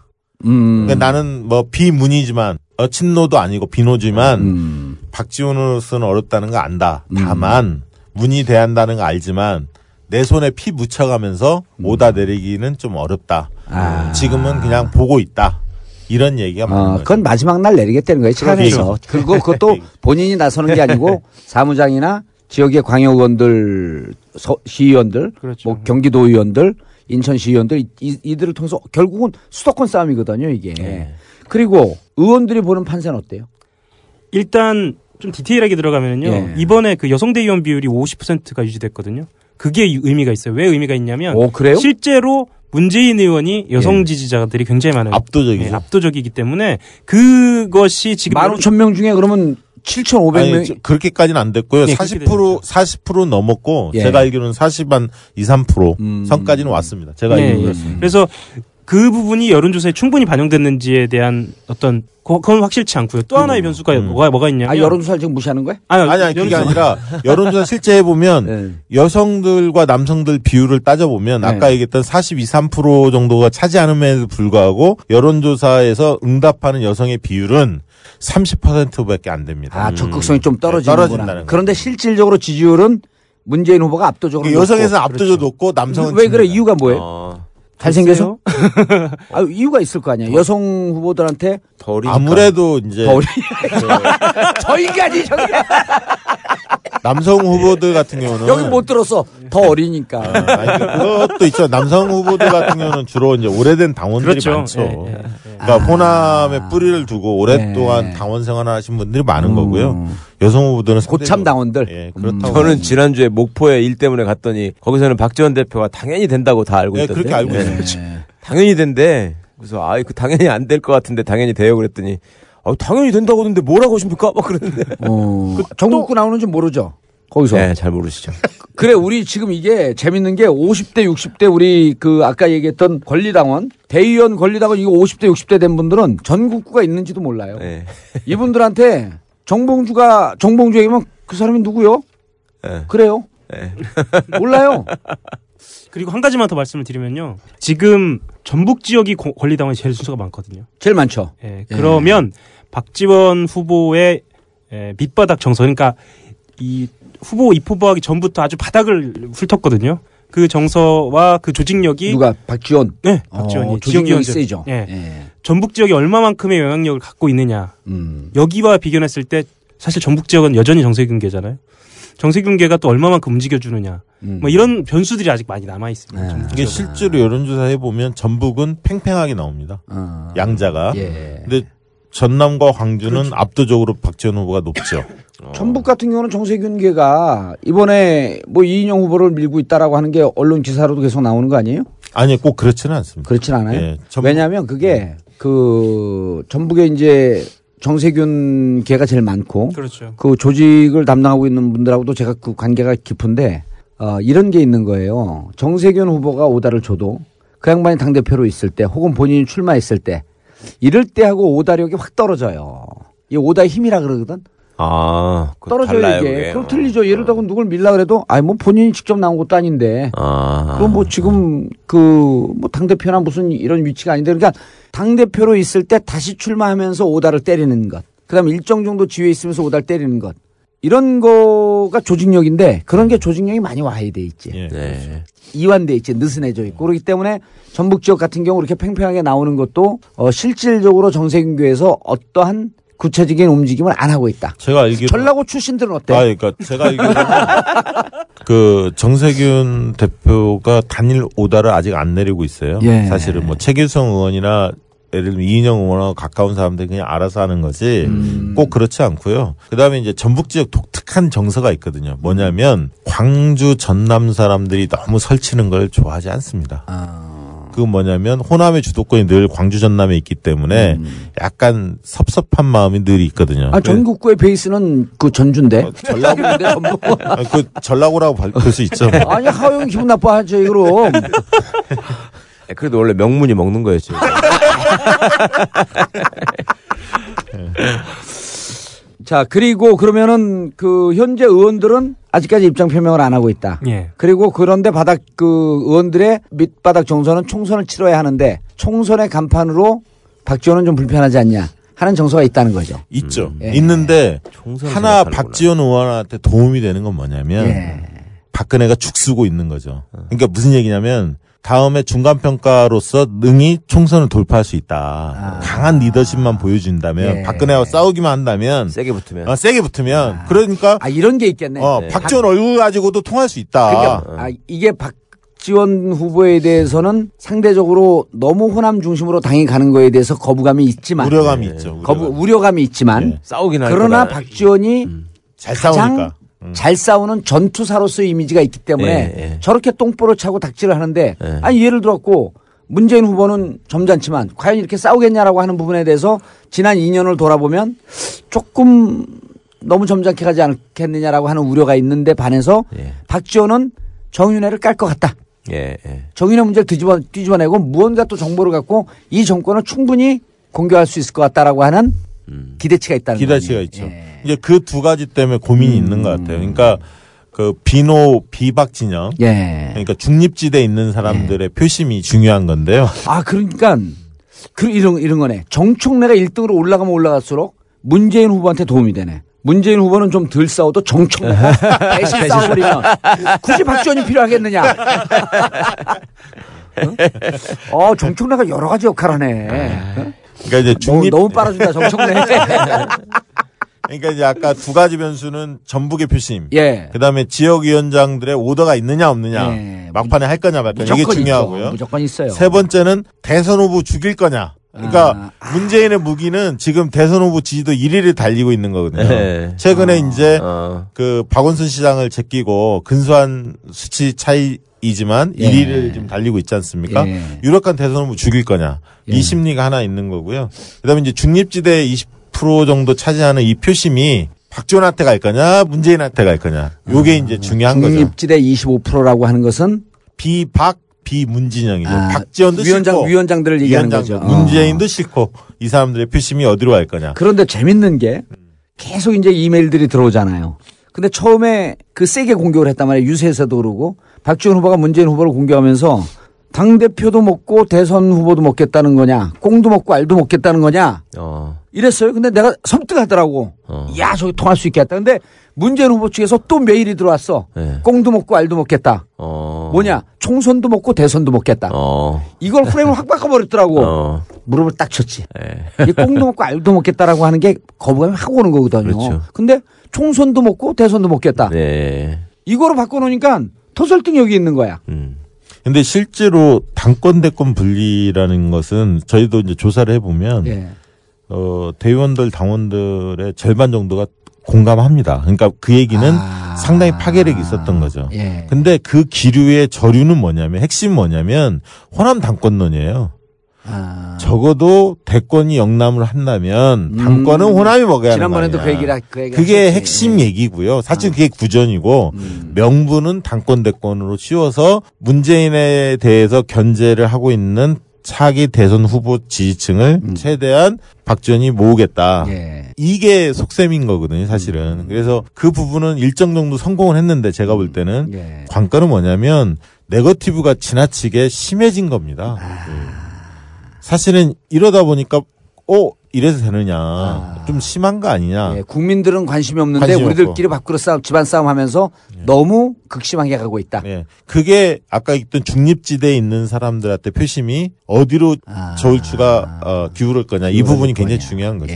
음. 그러니까 나는 뭐 비문이지만 어, 친노도 아니고 비노지만 음. 박지원으로서는 어렵다는 거 안다. 다만 문이 대한다는 거 알지만 내 손에 피 묻혀가면서 음. 오다 내리기는 좀 어렵다. 아. 지금은 그냥 보고 있다. 이런 얘기가 많은 어, 거죠. 그건 마지막 날 내리겠다는 거예요, 차 안에서. 그거, 그것도 본인이 나서는 게 아니고 사무장이나 지역의 광역의원들, 서- 시의원들, 그렇죠. 뭐 경기도 의원들, 인천 시의원들, 이, 이들을 통해서 결국은 수도권 싸움이거든요, 이게. 네. 그리고 의원들이 보는 판세는 어때요? 일단 좀 디테일하게 들어가면요. 예. 이번에 그 여성 대의원 비율이 50%가 유지됐거든요. 그게 이- 의미가 있어요. 왜 의미가 있냐면 오, 그래요? 실제로 문재인 의원이 여성 예. 지지자들이 굉장히 많아요. 압도적이죠. 예, 압도적이기 때문에 그것이 지금 15,000명 중에 그러면 7,500명. 아니, 저- 그렇게까지는 안 됐고요. 예, 40% 40% 넘었고 예. 제가 알기로는 40한 2, 3% 선까지는 왔습니다. 제가 예, 알기로 예. 그렇습니다. 그래서 그 부분이 여론조사에 충분히 반영됐는지에 대한 어떤 그- 그건 확실치 않고요. 또 하나의 변수가 뭐가 뭐가 있냐면 아, 여론조사를 지금 무시하는 거야? 아니, 아니, 아니, 그게. 아니라 여론조사 실제 해 보면 여성들과 남성들 비율을 따져 보면 아까 얘기했던 42, 3% 정도가 차지하는에도 불구하고 여론조사에서 응답하는 여성의 비율은 30%밖에 안 됩니다. 아, 적극성이 좀 떨어지는구나. 네, 떨어진다는 거. 그런데 실질적으로 지지율은 문재인 후보가 압도적으로 그 여성에서 높고. 압도적으로 높고 남성은 왜 그래? 이유가 뭐예요? 잘생겨서? 아, 이유가 있을 거 아니야. 여성 후보들한테 아무래도 이제 더 어리- 저 인간이 저기 남성 후보들 같은 경우는 여기 못 들었어. 더 어리니까. 아니, 그것도 있죠. 남성 후보들 같은 경우는 주로 이제 오래된 당원들이 그렇죠. 많죠. 예, 예, 그러니까 호남에 뿌리를 두고 오랫동안 네. 당원 생활하신 분들이 많은 거고요. 여성 후보들은 고참 당원들. 예, 그렇다고. 저는 지난주에 목포에 일 때문에 갔더니 거기서는 박지원 대표가 당연히 된다고 다 알고 네, 있던데. 그렇게 알고 네. 있어요. 당연히 된대. 그래서 아, 그 당연히 안 될 것 같은데 당연히 돼요 그랬더니 아, 당연히 된다고 하는데 뭐라고 하십니까? 막 그러는데. 어, 전국구 나오는지 모르죠. 거기서. 네, 잘 모르시죠. 그래, 우리 지금 이게 재밌는 게 50대, 60대 우리 그 아까 얘기했던 권리당원, 대의원 권리당원 이거 50대, 60대 된 분들은 전국구가 있는지도 몰라요. 네. 이분들한테 정봉주가, 정봉주 얘기면 그 사람이 누구요? 네. 그래요? 네. 몰라요. 그리고 한 가지만 더 말씀을 드리면요. 지금 전북 지역이 고- 권리당원이 제일 순서가 많거든요. 제일 많죠. 예, 그러면 박지원 후보의 예, 밑바닥 정서, 그러니까 이 후보 입후보하기 전부터 아주 바닥을 훑었거든요. 그 정서와 그 조직력이 누가 박지원. 네, 박지원이 어, 지역 조직력이 위원들. 세죠. 예. 예. 전북 지역이 얼마만큼의 영향력을 갖고 있느냐. 음. 여기와 비교했을 때 사실 전북 지역은 여전히 정세균계잖아요. 정세균계가 또 얼마만큼 움직여주느냐. 음. 뭐 이런 변수들이 아직 많이 남아 있습니다. 네. 이게. 실제로 여론조사 해 보면 전북은 팽팽하게 나옵니다. 어. 양자가. 예. 근데 전남과 광주는 압도적으로 박지원 후보가 높죠. 전북 같은 경우는 정세균계가 이번에 뭐 이인영 후보를 밀고 있다라고 하는 게 언론 기사로도 계속 나오는 거 아니에요? 아니, 꼭 그렇지는 않습니다. 그렇진 않아요. 예, 전북- 왜냐하면 그게 그 전북에 이제 정세균 계가 제일 많고 그렇죠. 그 조직을 담당하고 있는 분들하고도 제가 그 관계가 깊은데 어, 이런 게 있는 거예요. 정세균 후보가 오다를 줘도 그 양반이 당 대표로 있을 때 혹은 본인이 출마했을 때 이럴 때 하고 오다력이 확 떨어져요. 이 오다의 힘이라 그러거든. 아, 그거 떨어져요 달라요, 이게. 그게. 그럼 틀리죠. 예를 들어 누굴 밀라 그래도 아니 뭐 본인이 직접 나온 것도 아닌데. 아. 그럼 뭐 지금 그 뭐 당 대표나 무슨 이런 위치가 아닌데 그러니까 당 대표로 있을 때 다시 출마하면서 오다를 때리는 것. 그다음 에 일정 정도 지위에 있으면서 오다를 때리는 것. 이런 거가 조직력인데 그런 게 조직력이 많이 와해돼 있지. 네. 이완돼 있지 느슨해져 있고 그렇기 때문에 전북 지역 같은 경우 이렇게 팽팽하게 나오는 것도 어, 실질적으로 정세균교에서 어떠한 구체적인 움직임을 안 하고 있다. 제가 알기로 전라고 출신들은 어때? 아, 그러니까 제가 알기로 그 정세균 대표가 단일 오다를 아직 안 내리고 있어요. 예. 사실은 뭐 최길성 의원이나 예를 들면 이인영 의원하고 가까운 사람들이 그냥 알아서 하는 거지 음. 꼭 그렇지 않고요. 그다음에 이제 전북 지역 독특한 정서가 있거든요. 뭐냐면 광주 전남 사람들이 너무 설치는 걸 좋아하지 않습니다. 그건 뭐냐면 호남의 주도권이 늘 광주 전남에 있기 때문에 약간 섭섭한 마음이 늘 있거든요. 음. 아, 전국구의 베이스는 그 전주인데. 전라도인데 전부. 그 전라고라고 볼 수 있죠. 뭐. 아니 하영 기분 나빠하죠 그럼. 네, 그래도 원래 명문이 먹는 거였죠. 자 그리고 그러면은 그 현재 의원들은 아직까지 입장 표명을 안 하고 있다. 예. 그리고 그런데 바닥 그 의원들의 밑바닥 정서는 총선을 치러야 하는데 총선의 간판으로 박지원은 좀 불편하지 않냐 하는 정서가 있다는 거죠. 있죠. 예. 있는데 하나. 박지원 의원한테 도움이 되는 건 뭐냐면 예. 박근혜가 죽 쓰고 있는 거죠. 그러니까 무슨 얘기냐면 다음에 중간 평가로서 능히 총선을 돌파할 수 있다. 강한 리더십만 보여준다면 아. 예. 박근혜와 싸우기만 한다면 세게 붙으면. 어, 세게 붙으면 그러니까 아 이런 게 있겠네. 어, 박지원 얼굴 가지고도 통할 수 있다. 그러니까 아, 이게 박지원 후보에 대해서는 상대적으로 너무 호남 중심으로 당이 가는 거에 대해서 거부감이 있지만 우려감이 있죠. 거부 우려감이 있지만 싸우긴 할 그러나 거다. 박지원이 잘 가장 싸우니까. 잘 싸우는 전투사로서의 이미지가 있기 때문에 예, 예. 저렇게 똥보를 차고 닥질을 하는데 예. 아니 예를 들었고 문재인 후보는 점잖지만 과연 이렇게 싸우겠냐라고 하는 부분에 대해서 지난 2년을 돌아보면 조금 너무 점잖게 가지 않겠느냐라고 하는 우려가 있는데 반해서 예. 박지원은 정윤회를 깔 것 같다. 예, 예. 정윤회 문제를 뒤집어, 뒤집어내고 무언가 또 정보를 갖고 이 정권을 충분히 공격할 수 있을 것 같다라고 하는 기대치가 있다는 기대치가. 있죠. 이제 그 두 가지 때문에 고민이 있는 것 같아요. 그러니까 그 비노 비박 진영, 예. 그러니까 중립지대에 있는 사람들의 표심이 중요한 건데요. 아, 그러니까 그 이런 이런 거네. 정청래가 1등으로 올라가면 올라갈수록 문재인 후보한테 도움이 되네. 문재인 후보는 좀 덜 싸워도 정청래가 대신 싸워버리면 굳이 박지원이 필요하겠느냐. 어? 어, 정청래가 여러 가지 역할을 하네. 어? 그러니까 이제 너무, 중립 너무 빨아준다, 정청래. 그러니까 이제 아까 두 가지 변수는 전북의 표심. 예. 그다음에 지역 위원장들의 오더가 있느냐 없느냐. 예. 막판에 할 거냐 말 거냐. 이게 중요하고요. 있어. 무조건 있어요. 세 번째는 대선 후보 죽일 거냐. 그러니까 문재인의 무기는 지금 대선 후보 지지도 1위를 달리고 있는 거거든요. 네. 최근에 아. 이제 어. 그 박원순 시장을 제끼고 근소한 수치 차이이지만 예. 1위를 지금 달리고 있지 않습니까? 예. 유력한 대선 후보 죽일 거냐. 예. 이 심리가 하나 있는 거고요. 그다음에 이제 중립지대 20% 정도 차지하는 이 표심이 박지원한테 갈 거냐, 문재인한테 갈 거냐. 요게 이제 중요한 거죠. 중립지대 25%라고 하는 것은 비박 비문진영이죠. 아, 박지원도 위원장- 싫고 위원장들을 얘기하는 거죠. 어. 문재인도 싫고 이 사람들의 표심이 어디로 갈 거냐. 그런데 재밌는 게 계속 이제 이메일들이 들어오잖아요. 근데 처음에 그 세게 공격을 했단 말이에요. 유세에서도 그러고 박지원 후보가 문재인 후보를 공격하면서 당대표도 먹고 대선 후보도 먹겠다는 거냐, 꽁도 먹고 알도 먹겠다는 거냐, 어. 이랬어요. 근데 내가 섬뜩하더라고. 야, 저기 통할 수 있겠다. 근데 문재인 후보 측에서 또 메일이 들어왔어. 네. 꽁도 먹고 알도 먹겠다. 어. 뭐냐, 총선도 먹고 대선도 먹겠다. 어. 이걸 프레임을 확 바꿔버렸더라고. 어. 무릎을 딱 쳤지. 예. 이 꽁도 먹고 알도 먹겠다라고 하는 게 거부감이 확 오는 거거든요. 그렇죠. 근데 총선도 먹고 대선도 먹겠다. 네. 이거로 바꿔놓으니까 더 설득력이 있는 거야. 근데 실제로 당권 대권 분리라는 것은 저희도 이제 조사를 해보면 예. 어, 대의원들 당원들의 절반 정도가 공감합니다. 그러니까 그 얘기는 상당히 파괴력이 있었던 거죠. 아. 예. 근데 그 기류의 저류는 뭐냐면 핵심 뭐냐면 호남 당권론이에요. 아. 적어도 대권이 영남을 한다면 당권은 호남이 먹어야 하는 음. 지난번에도 거그 하- 그 얘기 그게. 아. 음. 핵심 얘기고요. 사실 그게 구전이고 명분은 당권 대권으로 씌워서 문재인에 대해서 견제를 하고 있는 차기 대선 후보 지지층을 최대한 박지원이 모으겠다. 음. 예. 이게 속셈인 거거든요, 사실은. 그래서 그 부분은 일정 정도 성공을 했는데 제가 볼 때는 예. 관건은 뭐냐면 네거티브가 지나치게 심해진 겁니다. 그 사실은 이러다 보니까 어 이래서 되느냐 좀 심한 거 아니냐. 예, 국민들은 관심이 없는데 관심이 우리들끼리 밖으로 싸움, 집안 싸움 하면서 너무 극심하게 가고 있다. 예. 그게 아까 있던 중립지대에 있는 사람들한테 표심이 어디로 저울추가 어, 기울을 거냐 이 부분이 굉장히 중요한 거죠.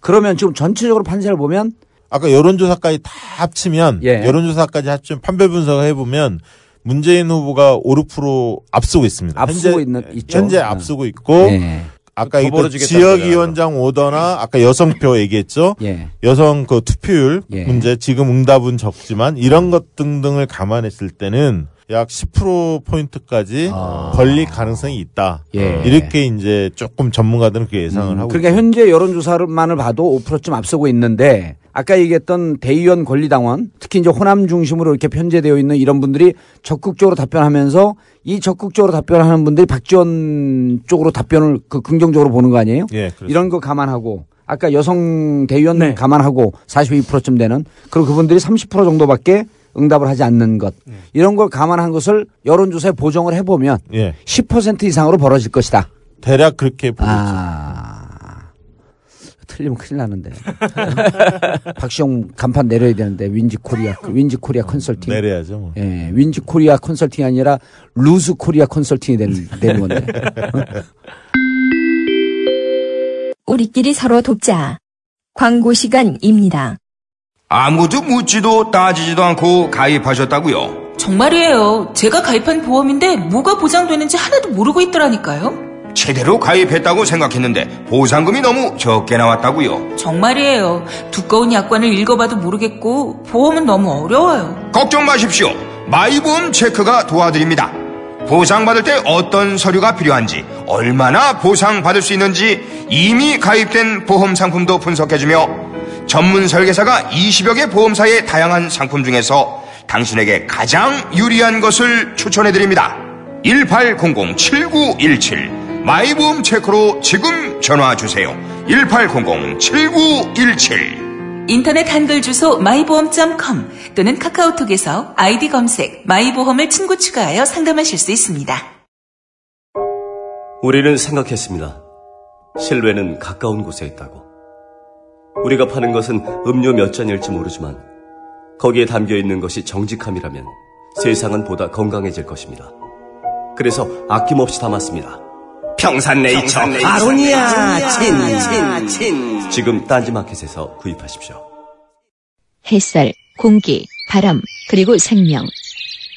그러면 지금 전체적으로 판세를 보면 아까 여론조사까지 다 합치면 예. 여론조사까지 합치면 판별 분석을 해보면 문재인 후보가 5, 6% 앞서고 있습니다. 앞서고 현재, 있는 있죠. 현재 네. 앞서고 있고 예. 아까 벌어지겠다는 지역위원장 오더나 아까 여성표 얘기했죠. 예. 여성 그 투표율 예. 문제 지금 응답은 적지만 이런 것 등등을 감안했을 때는 약 10% 포인트까지 벌릴 가능성이 있다. 아. 예. 이렇게 이제 조금 전문가들은 그렇게 예상을 하고 그러니까 현재 여론조사만을 봐도 5%쯤 앞서고 있는데 아까 얘기했던 대의원 권리당원 특히 이제 호남 중심으로 이렇게 편제되어 있는 이런 분들이 적극적으로 답변하면서 이 적극적으로 답변하는 분들이 박지원 쪽으로 답변을 그 긍정적으로 보는 거 아니에요? 예. 이런 거 감안하고 아까 여성 대의원 네. 감안하고 42%쯤 되는 그리고 그분들이 30% 정도밖에 응답을 하지 않는 것 이런 걸 감안한 것을 여론조사에 보정을 해보면 예. 10% 이상으로 벌어질 것이다. 대략 그렇게 보고 아. 틀리면 큰일 나는데. 박시영 간판 내려야 되는데 윈지 코리아 윈지 코리아 컨설팅. 내려야죠. 뭐. 예, 윈지 코리아 컨설팅이 아니라 lose 코리아 컨설팅이 되는, 되는 건데. 우리끼리 서로 돕자. 광고 시간입니다. 아무도 묻지도 따지지도 않고 가입하셨다고요? 정말이에요. 제가 가입한 보험인데 뭐가 보장되는지 하나도 모르고 있더라니까요. 제대로 가입했다고 생각했는데 보상금이 너무 적게 나왔다고요? 정말이에요. 두꺼운 약관을 읽어봐도 모르겠고 보험은 너무 어려워요. 걱정 마십시오. 마이보험 체크가 도와드립니다. 보상받을 때 어떤 서류가 필요한지, 얼마나 보상받을 수 있는지 이미 가입된 보험 상품도 분석해주며 전문 설계사가 20여 개 보험사의 다양한 상품 중에서 당신에게 가장 유리한 것을 추천해드립니다. 1800-7917 마이보험 체크로 지금 전화주세요. 1800-7917 인터넷 한글 주소 마이보험.com 또는 카카오톡에서 아이디 검색 마이보험을 친구 추가하여 상담하실 수 있습니다. 우리는 생각했습니다. 실외는 가까운 곳에 있다고. 우리가 파는 것은 음료 몇 잔일지 모르지만 거기에 담겨 있는 것이 정직함이라면 세상은 보다 건강해질 것입니다. 그래서 아낌없이 담았습니다. 평산네이처, 아로니아 친, 친, 친. 지금 딴지마켓에서 구입하십시오. 햇살, 공기, 바람, 그리고 생명.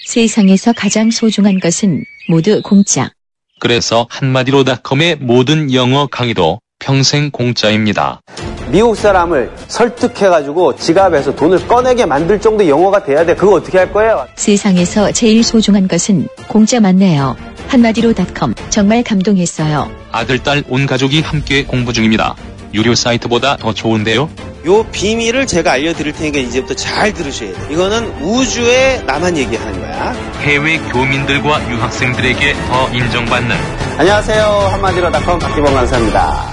세상에서 가장 소중한 것은 모두 공짜. 그래서 한마디로 닷컴의 모든 영어 강의도 평생 공짜입니다. 미국 사람을 설득해가지고 지갑에서 돈을 꺼내게 만들 정도 영어가 돼야 돼. 그거 어떻게 할 거예요? 세상에서 제일 소중한 것은 공짜 맞네요. 한마디로 닷컴 정말 감동했어요. 아들, 딸, 온 가족이 함께 공부 중입니다. 유료 사이트보다 더 좋은데요? 요 비밀을 제가 알려드릴 테니까 이제부터 잘 들으셔야 돼. 이거는 우주에 나만 얘기하는 거야. 해외 교민들과 유학생들에게 더 인정받는 안녕하세요. 한마디로 닷컴 박기범 강사입니다.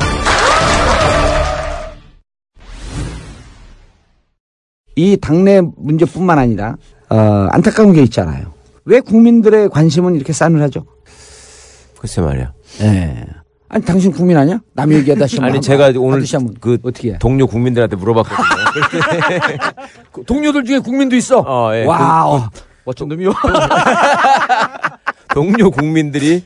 이 당내 문제뿐만 아니라 어, 안타까운 게 있잖아요. 왜 국민들의 관심은 이렇게 싸늘하죠? 글쎄 말이야. 예. 아니 당신 국민 아니야? 남 얘기하다 시험 아니 제가 하고 오늘 그 어떻게 해? 동료 국민들한테 물어봤거든요. 그 동료들 중에 국민도 있어. 어, 예. wow. 그- 멋진 놈이요. 동료 국민들이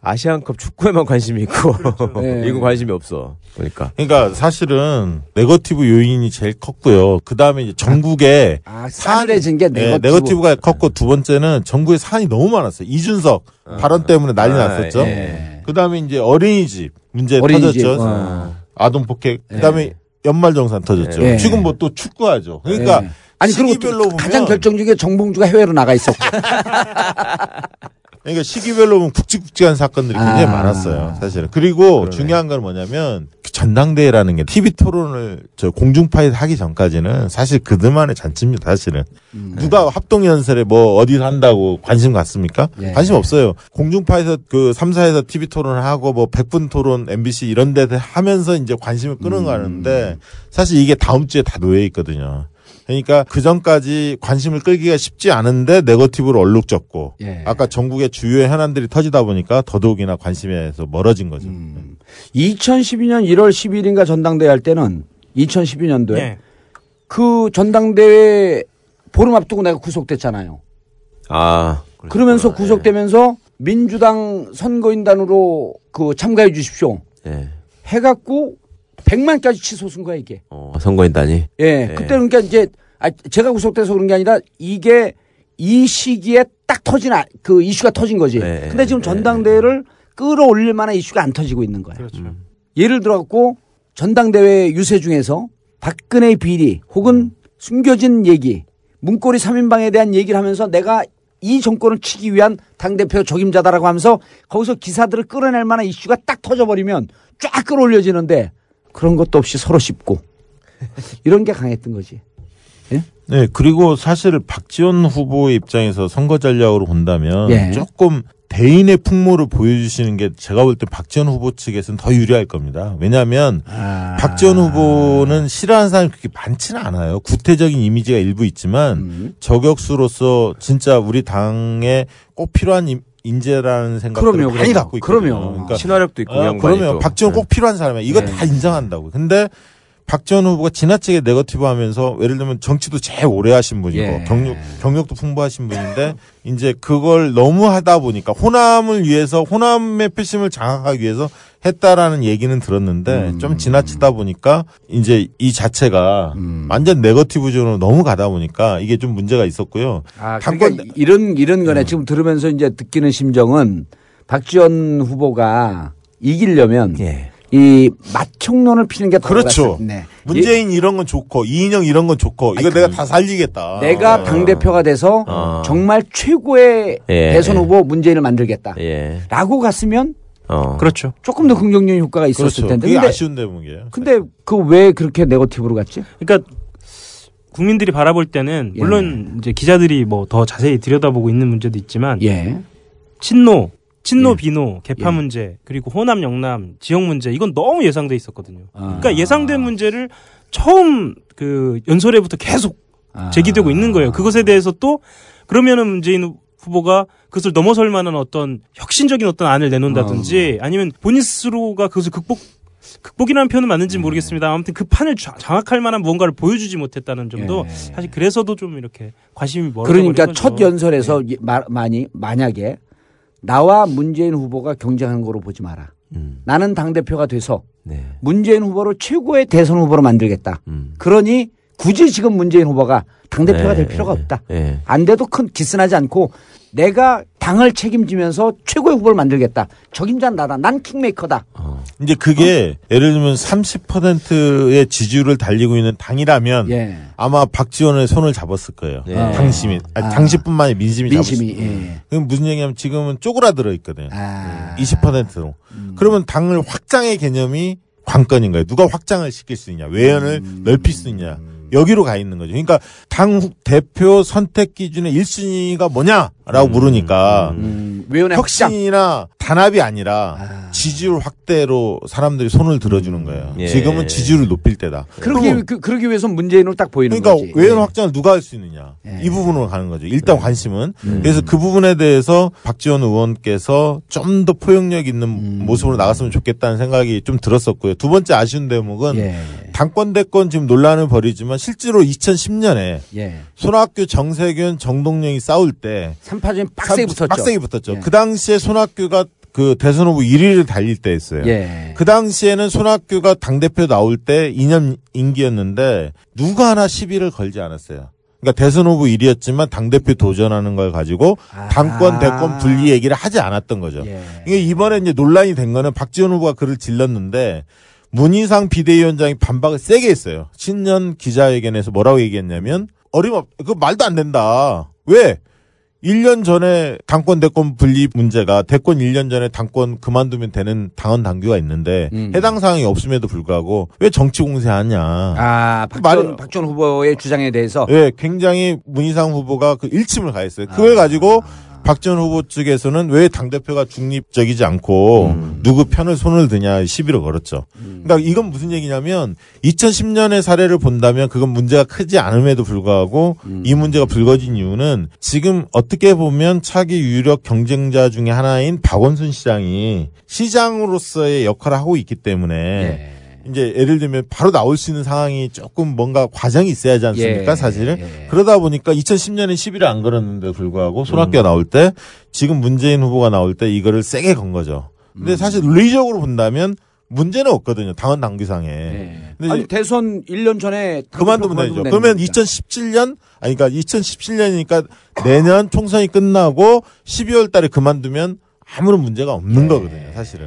아시안컵 축구에만 관심이 있고 네. 이건 관심이 없어. 그러니까. 그러니까 사실은 네거티브 요인이 제일 컸고요. 그 다음에 이제 전국에 아, 싸늘해진 게 네, 네거티브. 가 컸고 두 번째는 전국에 사안이 너무 많았어요. 이준석 발언 때문에 난리 아, 났었죠. 예. 그 다음에 이제 어린이집 문제 어린이집, 터졌죠. 어. 아동 폭행. 그 다음에 연말정산 터졌죠. 예. 지금 뭐 또 축구하죠. 그러니까 예. 아니 그리고 시기별로 또 보면 가장 결정적인 게 정봉주가 해외로 나가 있었고. 그러니까 시기별로 보면 굵직굵직한 사건들이 굉장히 아. 많았어요, 사실은. 그리고 중요한 건 뭐냐면 전당대회라는 게 TV 토론을 저 공중파에 하기 전까지는 사실 그들만의 잔치입니다. 사실은 누가 합동 연설에 뭐 어디서 한다고 관심 갖습니까? 예. 관심 없어요. 공중파에서 그 3사에서 TV 토론을 하고 뭐 100분 토론 MBC 이런 데 하면서 이제 관심을 끌어가는데 사실 이게 다음 주에 다 놓여 있거든요. 그러니까 그 전까지 관심을 끌기가 쉽지 않은데 네거티브로 얼룩졌고 예. 아까 전국의 주요 현안들이 터지다 보니까 더더욱이나 관심에서 멀어진 거죠. 2012년 1월 10일인가 전당대회 할 때는 2012년도에 예. 그 전당대회 보름 앞두고 내가 구속됐잖아요. 아. 그러면서 구속되면서 민주당 선거인단으로 그 참가해 주십시오. 예. 해갖고 100만까지 치솟은 거야 이게. 어, 선거인단이. 예. 그때 그러니까 이제 아, 제가 구속돼서 그런 게 아니라 이게 이 시기에 딱 터진 아- 그 이슈가 터진 거지. 근데 지금 전당대회를 끌어올릴 만한 이슈가 안 터지고 있는 거야. 예를 들어 갖고 전당대회 유세 중에서 박근혜 비리 혹은 숨겨진 얘기, 문고리 3인방에 대한 얘기를 하면서 내가 이 정권을 치기 위한 당대표 적임자다라고 하면서 거기서 기사들을 끌어낼 만한 이슈가 딱 터져버리면 쫙 끌어올려지는데 그런 것도 없이 서로 씹고 이런 게 강했던 거지. 네, 그리고 사실 박지원 후보의 입장에서 선거 전략으로 본다면 예. 조금 대인의 풍모를 보여주시는 게 제가 볼 때 박지원 후보 측에서는 더 유리할 겁니다. 왜냐하면 아. 박지원 후보는 싫어하는 사람이 그렇게 많지는 않아요. 구태적인 이미지가 일부 있지만 음. 저격수로서 진짜 우리 당에 꼭 필요한 인- 인재라는 생각을 많이 그럼요. 갖고 있거든요. 그럼요. 친화력도 있고 어, 양반이 그러면 또. 박지원 꼭 필요한 사람이야. 이거 네. 다 인정한다고. 근데 박지원 후보가 지나치게 네거티브 하면서 예를 들면 정치도 제일 오래 하신 분이고 예. 경력 경력도 풍부하신 분인데 이제 그걸 너무 하다 보니까 호남을 위해서 호남의 표심을 장악하기 위해서 했다라는 얘기는 들었는데 음. 좀 지나치다 보니까 이제 이 자체가 음. 완전 네거티브적으로 너무 가다 보니까 이게 좀 문제가 있었고요. 아, 당권 그러니까 이런 이런 거네. 지금 들으면서 이제 느끼는 심정은 박지원 후보가 이기려면 이 맞총론을 피는 게더 그렇죠. 낫- 네. 문재인 이런 건 좋고 이인영 이런 건 좋고 이거 내가 다 살리겠다. 내가 당 대표가 돼서 어. 정말 최고의 예, 대선 예. 후보 문재인을 만들겠다. 예. 라고 갔으면 어. 그렇죠. 조금 더 긍정적인 효과가 있었을 그렇죠. 텐데. 그게 근데, 아쉬운 대목이에요. 근데 그 왜 그렇게 네거티브로 갔지? 그러니까 국민들이 바라볼 때는 예. 물론 이제 기자들이 뭐 더 자세히 들여다보고 있는 문제도 있지만 예. 친노, 친노 예. 비노, 개파 예. 문제 그리고 호남 영남 지역 문제 이건 너무 예상돼 있었거든요. 아. 그러니까 예상된 문제를 처음 그 연설회부터 계속 아. 제기되고 있는 거예요. 그것에 대해서 또 그러면은 문재인 후보가 그것을 넘어설 만한 어떤 혁신적인 어떤 안을 내놓는다든지 아니면 본인 스스로가 그것을 극복 극복이라는 표현은 맞는지 는 모르겠습니다. 아무튼 그 판을 자- 장악할 만한 무언가를 보여주지 못했다는 점도 사실 그래서도 좀 이렇게 관심이 멀어져 그러니까 첫. 연설에서 이- 마- 많이 만약에 나와 문재인 후보가 경쟁하는 거로 보지 마라. 음. 나는 당 대표가 돼서 네. 문재인 후보를 최고의 대선 후보로 만들겠다. 음. 그러니 굳이 지금 문재인 후보가 당 대표가 네, 될 필요가 예, 없다. 예. 안 돼도 큰 기스나지 않고 내가 당을 책임지면서 최고의 후보를 만들겠다. 적임자는 나다. 난 킹메이커다. 이제 그게 예를 들면 30%의 지지율을 달리고 있는 당이라면 예. 아마 박지원의 손을 잡았을 거예요. 예. 당심이 아. 당시뿐만 아니라 민심이, 민심이, 잡았을 거예요. 예. 그럼 무슨 얘기냐면 지금은 쪼그라들어 있거든요. 아. 20%로. 그러면 당을 확장의 개념이 관건인 거예요. 누가 확장을 시킬 수 있냐, 외연을 음. 넓힐 수 있냐. 여기로 가 있는 거죠. 그러니까 당 후- 대표 선택 기준의 1순위가 뭐냐 라고 물으니까 음, 확장. 혁신이나 단합이 아니라 지지율 확대로 사람들이 손을 들어주는 거예요. 예. 지금은 지지율을 높일 때다. 그러기, 그, 그러기 위해서 문재인으로 딱 보이는 그러니까 거지. 외연 예. 확장을 누가 할 수 있느냐 이 부분으로 가는 거죠. 일단 관심은 음. 그래서 그 부분에 대해서 박지원 의원께서 좀 더 포용력 있는 음. 모습으로 나갔으면 좋겠다는 생각이 좀 들었었고요. 두 번째 아쉬운 대목은 예. 당권 대권 지금 논란을 벌이지만 실제로 2010년에 예. 손학규, 정세균, 정동영이 싸울 때 3파전 빡세게 붙었죠. 빡세게 붙었죠. 예. 그 당시에 손학규가 그 대선 후보 1위를 달릴 때였어요. 예. 그 당시에는 손학규가 당대표 나올 때 2년 임기였는데 누가 하나 시비를 걸지 않았어요. 그러니까 대선 후보 1위였지만 당대표 도전하는 걸 가지고 당권, 대권 분리 얘기를 하지 않았던 거죠. 이게 이번에 이제 논란이 된 거는 박지원 후보가 글을 질렀는데 문희상 비대위원장이 반박을 세게 했어요. 신년 기자회견에서 뭐라고 얘기했냐면 어림없, 그 말도 안 된다. 왜? 1년 전에 당권 대권 분리 문제가 대권 1년 전에 당권 그만두면 되는 당원 당규가 있는데 음. 해당 사항이 없음에도 불구하고 왜 정치 공세하냐. 아, 박전, 말이- 박전 후보의 주장에 대해서. 예, 굉장히 문희상 후보가 그 일침을 가했어요. 그걸 가지고 박전 후보 측에서는 왜 당대표가 중립적이지 않고 누구 편을 손을 드냐 시비를 걸었죠. 그러니까 이건 무슨 얘기냐면 2010년의 사례를 본다면 그건 문제가 크지 않음에도 불구하고 이 문제가 불거진 이유는 지금 어떻게 보면 차기 유력 경쟁자 중에 하나인 박원순 시장이 시장으로서의 역할을 하고 있기 때문에 이제 예를 들면 바로 나올 수 있는 상황이 조금 뭔가 과정이 있어야 하지 않습니까 예, 사실은? 그러다 보니까 2010년에 시비를 안 걸었는데 불구하고 손학규가 나올 때 지금 문재인 후보가 나올 때 이거를 세게 건 거죠. 근데 사실 논리적으로 본다면 문제는 없거든요 당원 당규상에. 근데 아니, 대선 1년 전에. 그만두면 되죠. 그러면 2017년 아니 그러니까 2017년이니까 내년 총선이 끝나고 12월 달에 그만두면 아무런 문제가 없는 거거든요 사실은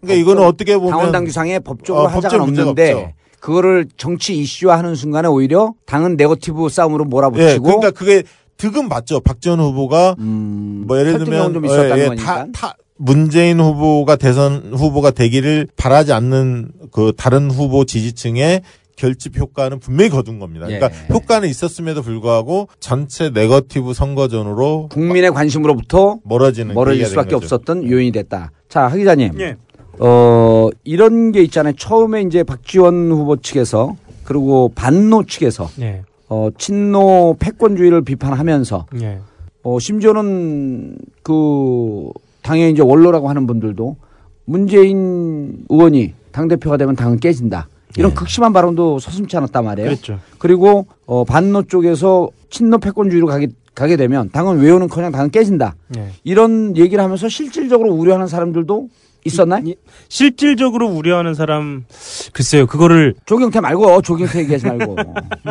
그러니까 이거는 어떻게 보면 당원 당 규상에 법적으로 어, 문제가 없는데 없죠. 그거를 정치 이슈화하는 순간에 오히려 당은 네거티브 싸움으로 예, 몰아붙이고 그러니까 그게 득은 맞죠. 박지원 후보가 뭐 예를 들면 좀 있었다는 예, 예, 거니까. 타, 타, 문재인 후보가 대선 후보가 되기를 바라지 않는 그 다른 후보 지지층의 결집 효과는 분명히 거둔 겁니다. 그러니까 예. 효과는 있었음에도 불구하고 전체 네거티브 선거전으로 국민의 관심으로부터 멀어지는 멀어질 수밖에 거죠. 없었던 요인이 됐다. 자, 하 기자님. 예. 어, 이런 게 있잖아요. 처음에 이제 박지원 후보 측에서 그리고 반노 측에서 예. 어, 친노 패권주의를 비판하면서 예. 어, 심지어는 그 당연히 이제 원로라고 하는 분들도 문재인 의원이 당대표가 되면 당은 깨진다. 이런 극심한 발언도 서슴지 않았단 말이에요. 그랬죠. 그리고 어, 반노 쪽에서 친노 패권주의로 가게, 가게 되면 당은 외우는커녕 당은 깨진다. 예. 이런 얘기를 하면서 실질적으로 우려하는 사람들도 있었나요? 실질적으로 우려하는 사람 글쎄요 그거를 조경태 말고 조경태 얘기하지 말고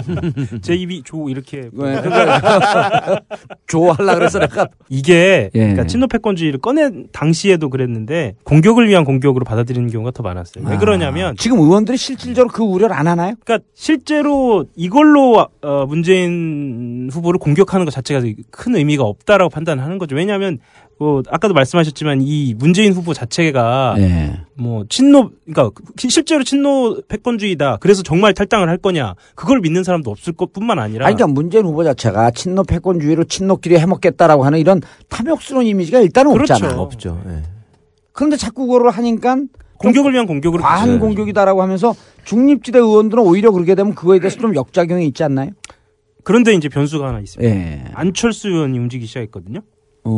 제 입이 조 이렇게 왜, 좋아하려 그래서 내가 이게 예. 그러니까 친노 패권주의를 꺼낸 당시에도 그랬는데 공격을 위한 공격으로 받아들이는 경우가 더 많았어요. 왜 아, 그러냐면 지금 의원들이 실질적으로 그 우려를 안 하나요? 그러니까 실제로 이걸로 어, 문재인 후보를 공격하는 것 자체가 큰 의미가 없다라고 판단하는 거죠. 왜냐하면 뭐 아까도 말씀하셨지만 이 문재인 후보 자체가 네. 뭐 친노 그러니까 시- 실제로 친노 패권주의다. 그래서 정말 탈당을 할 거냐 그걸 믿는 사람도 없을 것뿐만 아니라 아니, 그러니까 문재인 후보 자체가 친노 패권주의로 친노끼리 해먹겠다라고 하는 이런 탐욕스러운 이미지가 일단은 그렇죠. 없잖아. 없죠. 예. 그런데 자꾸 그거를 하니까 공격을 위한 공격으로 과한 그렇죠. 공격이다라고 하면서 중립지대 의원들은 오히려 그렇게 되면 그거에 대해서 좀 역작용이 있지 않나요? 그런데 이제 변수가 하나 있습니다. 예. 안철수 의원이 움직이기 시작했거든요. 어,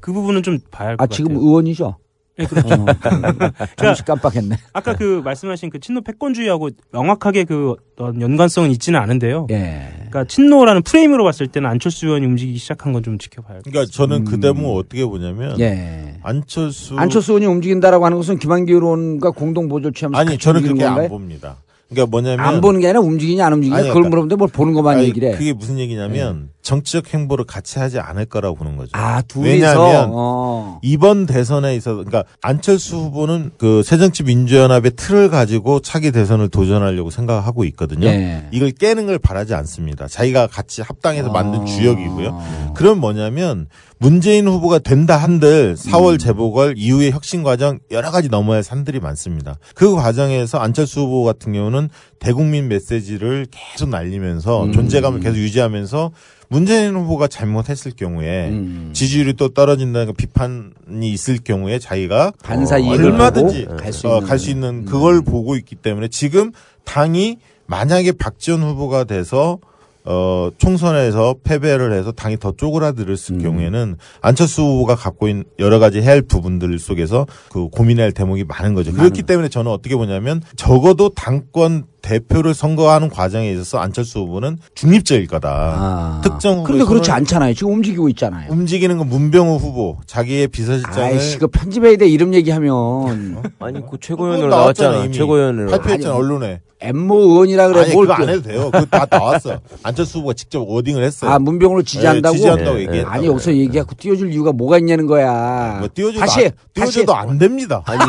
그 부분은 좀 봐야 할 것 아, 같아요. 지금 의원이죠? 네, 그렇죠. 어, 잠시 깜빡했네. 아까 그 말씀하신 그 친노 패권주의하고 명확하게 그 어떤 연관성은 있지는 않은데요. 예. 그러니까 친노라는 프레임으로 봤을 때는 안철수 의원이 움직이기 시작한 건 좀 지켜봐야 할 그러니까 저는 그 대목을 어떻게 보냐면 음. 예. 안철수 안철수 의원이 움직인다라고 하는 것은 김한기 의원과 공동 보조 취하면서 아니 저는 그렇게 건가요? 안 봅니다. 그러니까 뭐냐면 안 보는 게 아니라 움직이냐 안 움직이냐 아니, 그걸 그러니까- 물어보는데 뭘 보는 것만 아니, 얘기를 해. 그게 무슨 얘기냐면 정치적 행보를 같이 하지 않을 거라고 보는 거죠. 아? 왜냐하면 어. 이번 대선에 있어서 그러니까 안철수 후보는 그 새정치 민주연합의 틀을 가지고 차기 대선을 도전하려고 생각하고 있거든요. 예. 이걸 깨는 걸 바라지 않습니다. 자기가 같이 합당해서 만든 주역이고요. 그럼 뭐냐면 문재인 후보가 된다 한들 4월 재보궐 이후의 혁신 과정 여러 가지 넘어야 할 산들이 많습니다. 그 과정에서 안철수 후보 같은 경우는 대국민 메시지를 계속 날리면서 음. 존재감을 계속 유지하면서 문재인 후보가 잘못했을 경우에 음. 지지율이 또 떨어진다는 그 비판이 있을 경우에 자기가 반사 어, 얼마든지 갈수 어, 있는. 음. 갈수 있는 그걸 보고 있기 때문에 지금 당이 만약에 박지원 후보가 돼서 어, 총선에서 패배를 해서 당이 더 쪼그라들었을 음. 경우에는 안철수 후보가 갖고 있는 여러 가지 해야 할 부분들 속에서 그 고민할 대목이 많은 거죠. 그렇기 때문에 저는 어떻게 보냐면 적어도 당권 대표를 선거하는 과정에 있어서 안철수 후보는 중립적일 거다. 특정 아. 그런데 그렇지 않잖아요. 지금 움직이고 있잖아요. 움직이는 건 문병우 후보 자기의 비서실장을 아이씨, 그 편집해야 돼 이름 얘기하면. 아니, 그 그거 최고위원으로 나왔잖아, 나왔잖아. 이미. 최고위원으로. 발표했잖아 언론에. 엠모 의원이라 그래. 아니 뭘 그거 안 또- 해도 돼요. 그거 다 나왔어. 안철수 후보가 직접 워딩을 했어요. 아, 문병으로 지지한다고? 네, 지지한다고 네, 얘기했다. 아니, 여기서 얘기하고 띄워줄 이유가 뭐가 있냐는 거야. 뭐 띄워줘도 다시, 안, 띄워줘도 안 됩니다. 아니,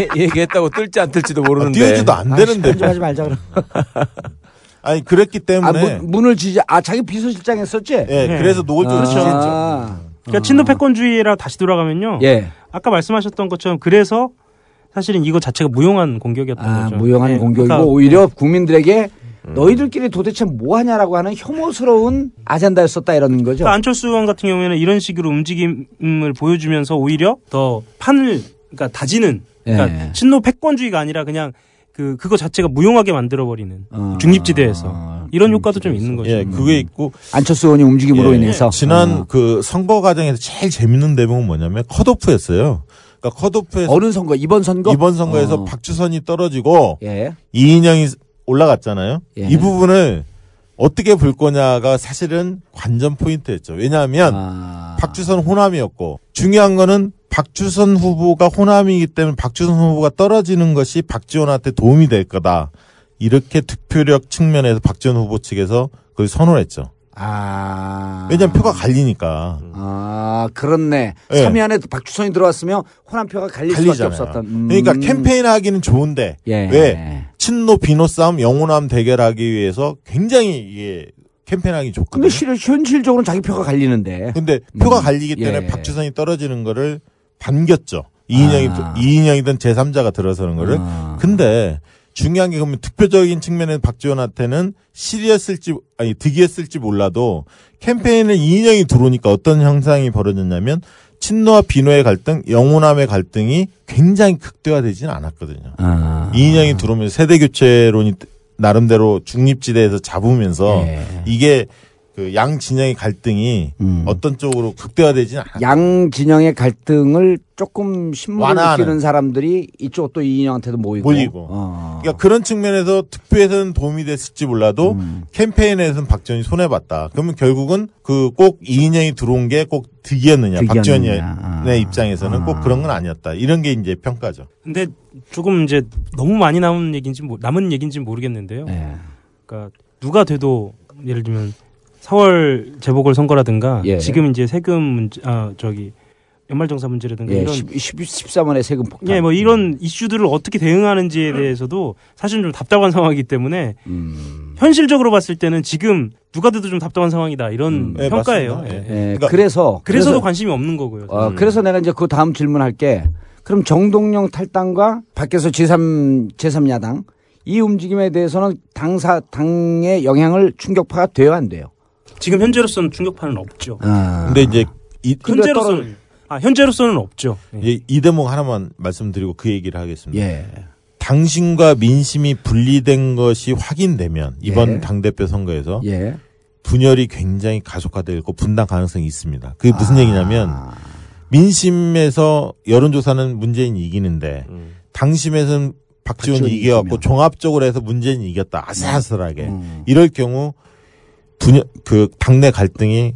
얘- 얘기했다고 뜰지 안 뜰지도 모르는데. 띄워줘도 안 아, 되는데. 편집하지 말자 그럼. 아니 그랬기 아, 때문에 문, 문을 지지 아 자기 비서실장 했었지? 예, 그래서 노골적으로 아. 지지했죠. 그러니까 친노 패권주의라 다시 돌아가면요. 예. 아까 말씀하셨던 것처럼 그래서 사실은 이거 자체가 무용한 공격이었던 아, 거죠. 무용한 예, 공격이고 아까 오히려 국민들에게 너희들끼리 도대체 뭐 하냐라고 하는 혐오스러운 아젠다였었다 이러는 거죠. 그러니까 안철수 의원 같은 경우에는 이런 식으로 움직임을 보여주면서 오히려 더 판을 그러니까 다지는 그러니까 예. 친노 패권주의가 아니라 그냥 그 그거 자체가 무용하게 만들어 버리는 중립지대에서 이런 효과도 좀 있는 거죠. 예, 그게 있고 안철수 의원이 움직임으로 예, 인해서 지난 어. 그 선거 과정에서 제일 재밌는 대목은 뭐냐면 컷오프였어요. 그러니까 컷오프에서 어느 선거 이번 선거 이번 선거에서 어. 박주선이 떨어지고 예. 이인영이 올라갔잖아요. 예. 이 부분을 어떻게 볼 거냐가 사실은 관전 포인트였죠. 왜냐하면 아. 박주선 호남이었고 중요한 거는 박주선 후보가 호남이기 때문에 박주선 후보가 떨어지는 것이 박지원한테 도움이 될 거다. 이렇게 득표력 측면에서 박지원 후보 측에서 그걸 선언했죠. 아. 왜냐하면 표가 갈리니까. 아, 그렇네. 예. 삼위 안에 박주선이 들어왔으면 호남 표가 갈릴 수밖에 갈리잖아요. 없었던. 음. 그러니까 캠페인 하기는 좋은데 예. 왜 친노 비노 싸움 영호남 대결하기 위해서 굉장히 이게 캠페인 하기 좋거든요. 근데 실, 현실적으로는 자기 표가 갈리는데. 근데 표가 음. 갈리기 때문에 예. 박주선이 떨어지는 거를 반겼죠. 이인영이 아. 이인영이든 제3자가 들어서는 거를. 근데 중요한 게 그러면 득표적인 측면에서 박지원한테는 실이었을지 아니 득이었을지 몰라도 캠페인을 이인영이 들어오니까 어떤 현상이 벌어졌냐면 친노와 비노의 갈등, 영호남의 갈등이 굉장히 극대화되지는 않았거든요. 아. 이인영이 들어오면 세대 교체론이 나름대로 중립지대에서 잡으면서 예. 이게 그 양 진영의 갈등이 음. 어떤 쪽으로 극대화되지는 않았어요. 양 진영의 갈등을 조금 완화하는. 느끼는 사람들이 이쪽 또 이인영한테도 모이고. 몰리고. 어. 그러니까 그런 측면에서 득표에서는 도움이 됐을지 몰라도 음. 캠페인에서는 박지원이 손해봤다. 그러면 결국은 그 꼭 이인영이 들어온 게꼭 득이었느냐, 득이었느냐. 박지원의 아. 입장에서는 꼭 그런 건 아니었다. 이런 게 이제 평가죠. 근데 조금 이제 너무 많이 남은 얘기인지 모- 남은 얘기인지 모르겠는데요. 예. 그러니까 누가 돼도 예를 들면 4월 재보궐 선거라든가 예. 지금 이제 세금 문제 아 저기 연말정산 문제라든가 예, 이런 10, 13원의 세금 폭탄. 예, 뭐 이런 이슈들을 어떻게 대응하는지에 대해서도 사실 좀 답답한 상황이기 때문에 음. 현실적으로 봤을 때는 지금 누가 돼도 좀 답답한 상황이다 이런 네, 평가예요. 예. 예. 예, 그러니까 그래서 그래서도 그래서, 관심이 없는 거고요. 어, 음. 그래서 내가 이제 그 다음 질문할게. 그럼 정동영 탈당과 밖에서 제3 제3야당 이 움직임에 대해서는 당사 당의 영향을 충격파가 돼요 안 돼요? 지금 현재로서는 충격파는 없죠. 아. 근데 이제 이, 현재로서는 아 현재로서는 없죠. 예. 이, 이 대목 하나만 말씀드리고 그 얘기를 하겠습니다. 예. 당신과 민심이 분리된 것이 확인되면 이번 예. 당 대표 선거에서 예. 분열이 굉장히 가속화되고 분당 가능성이 있습니다. 그게 아. 무슨 얘기냐면 민심에서 여론조사는 문재인이 이기는데 당심에서는 박지원이 박지원이 이겨갖고. 종합적으로 해서 문재인이 이겼다 아슬아슬하게 음. 이럴 경우 분열 그 당내 갈등이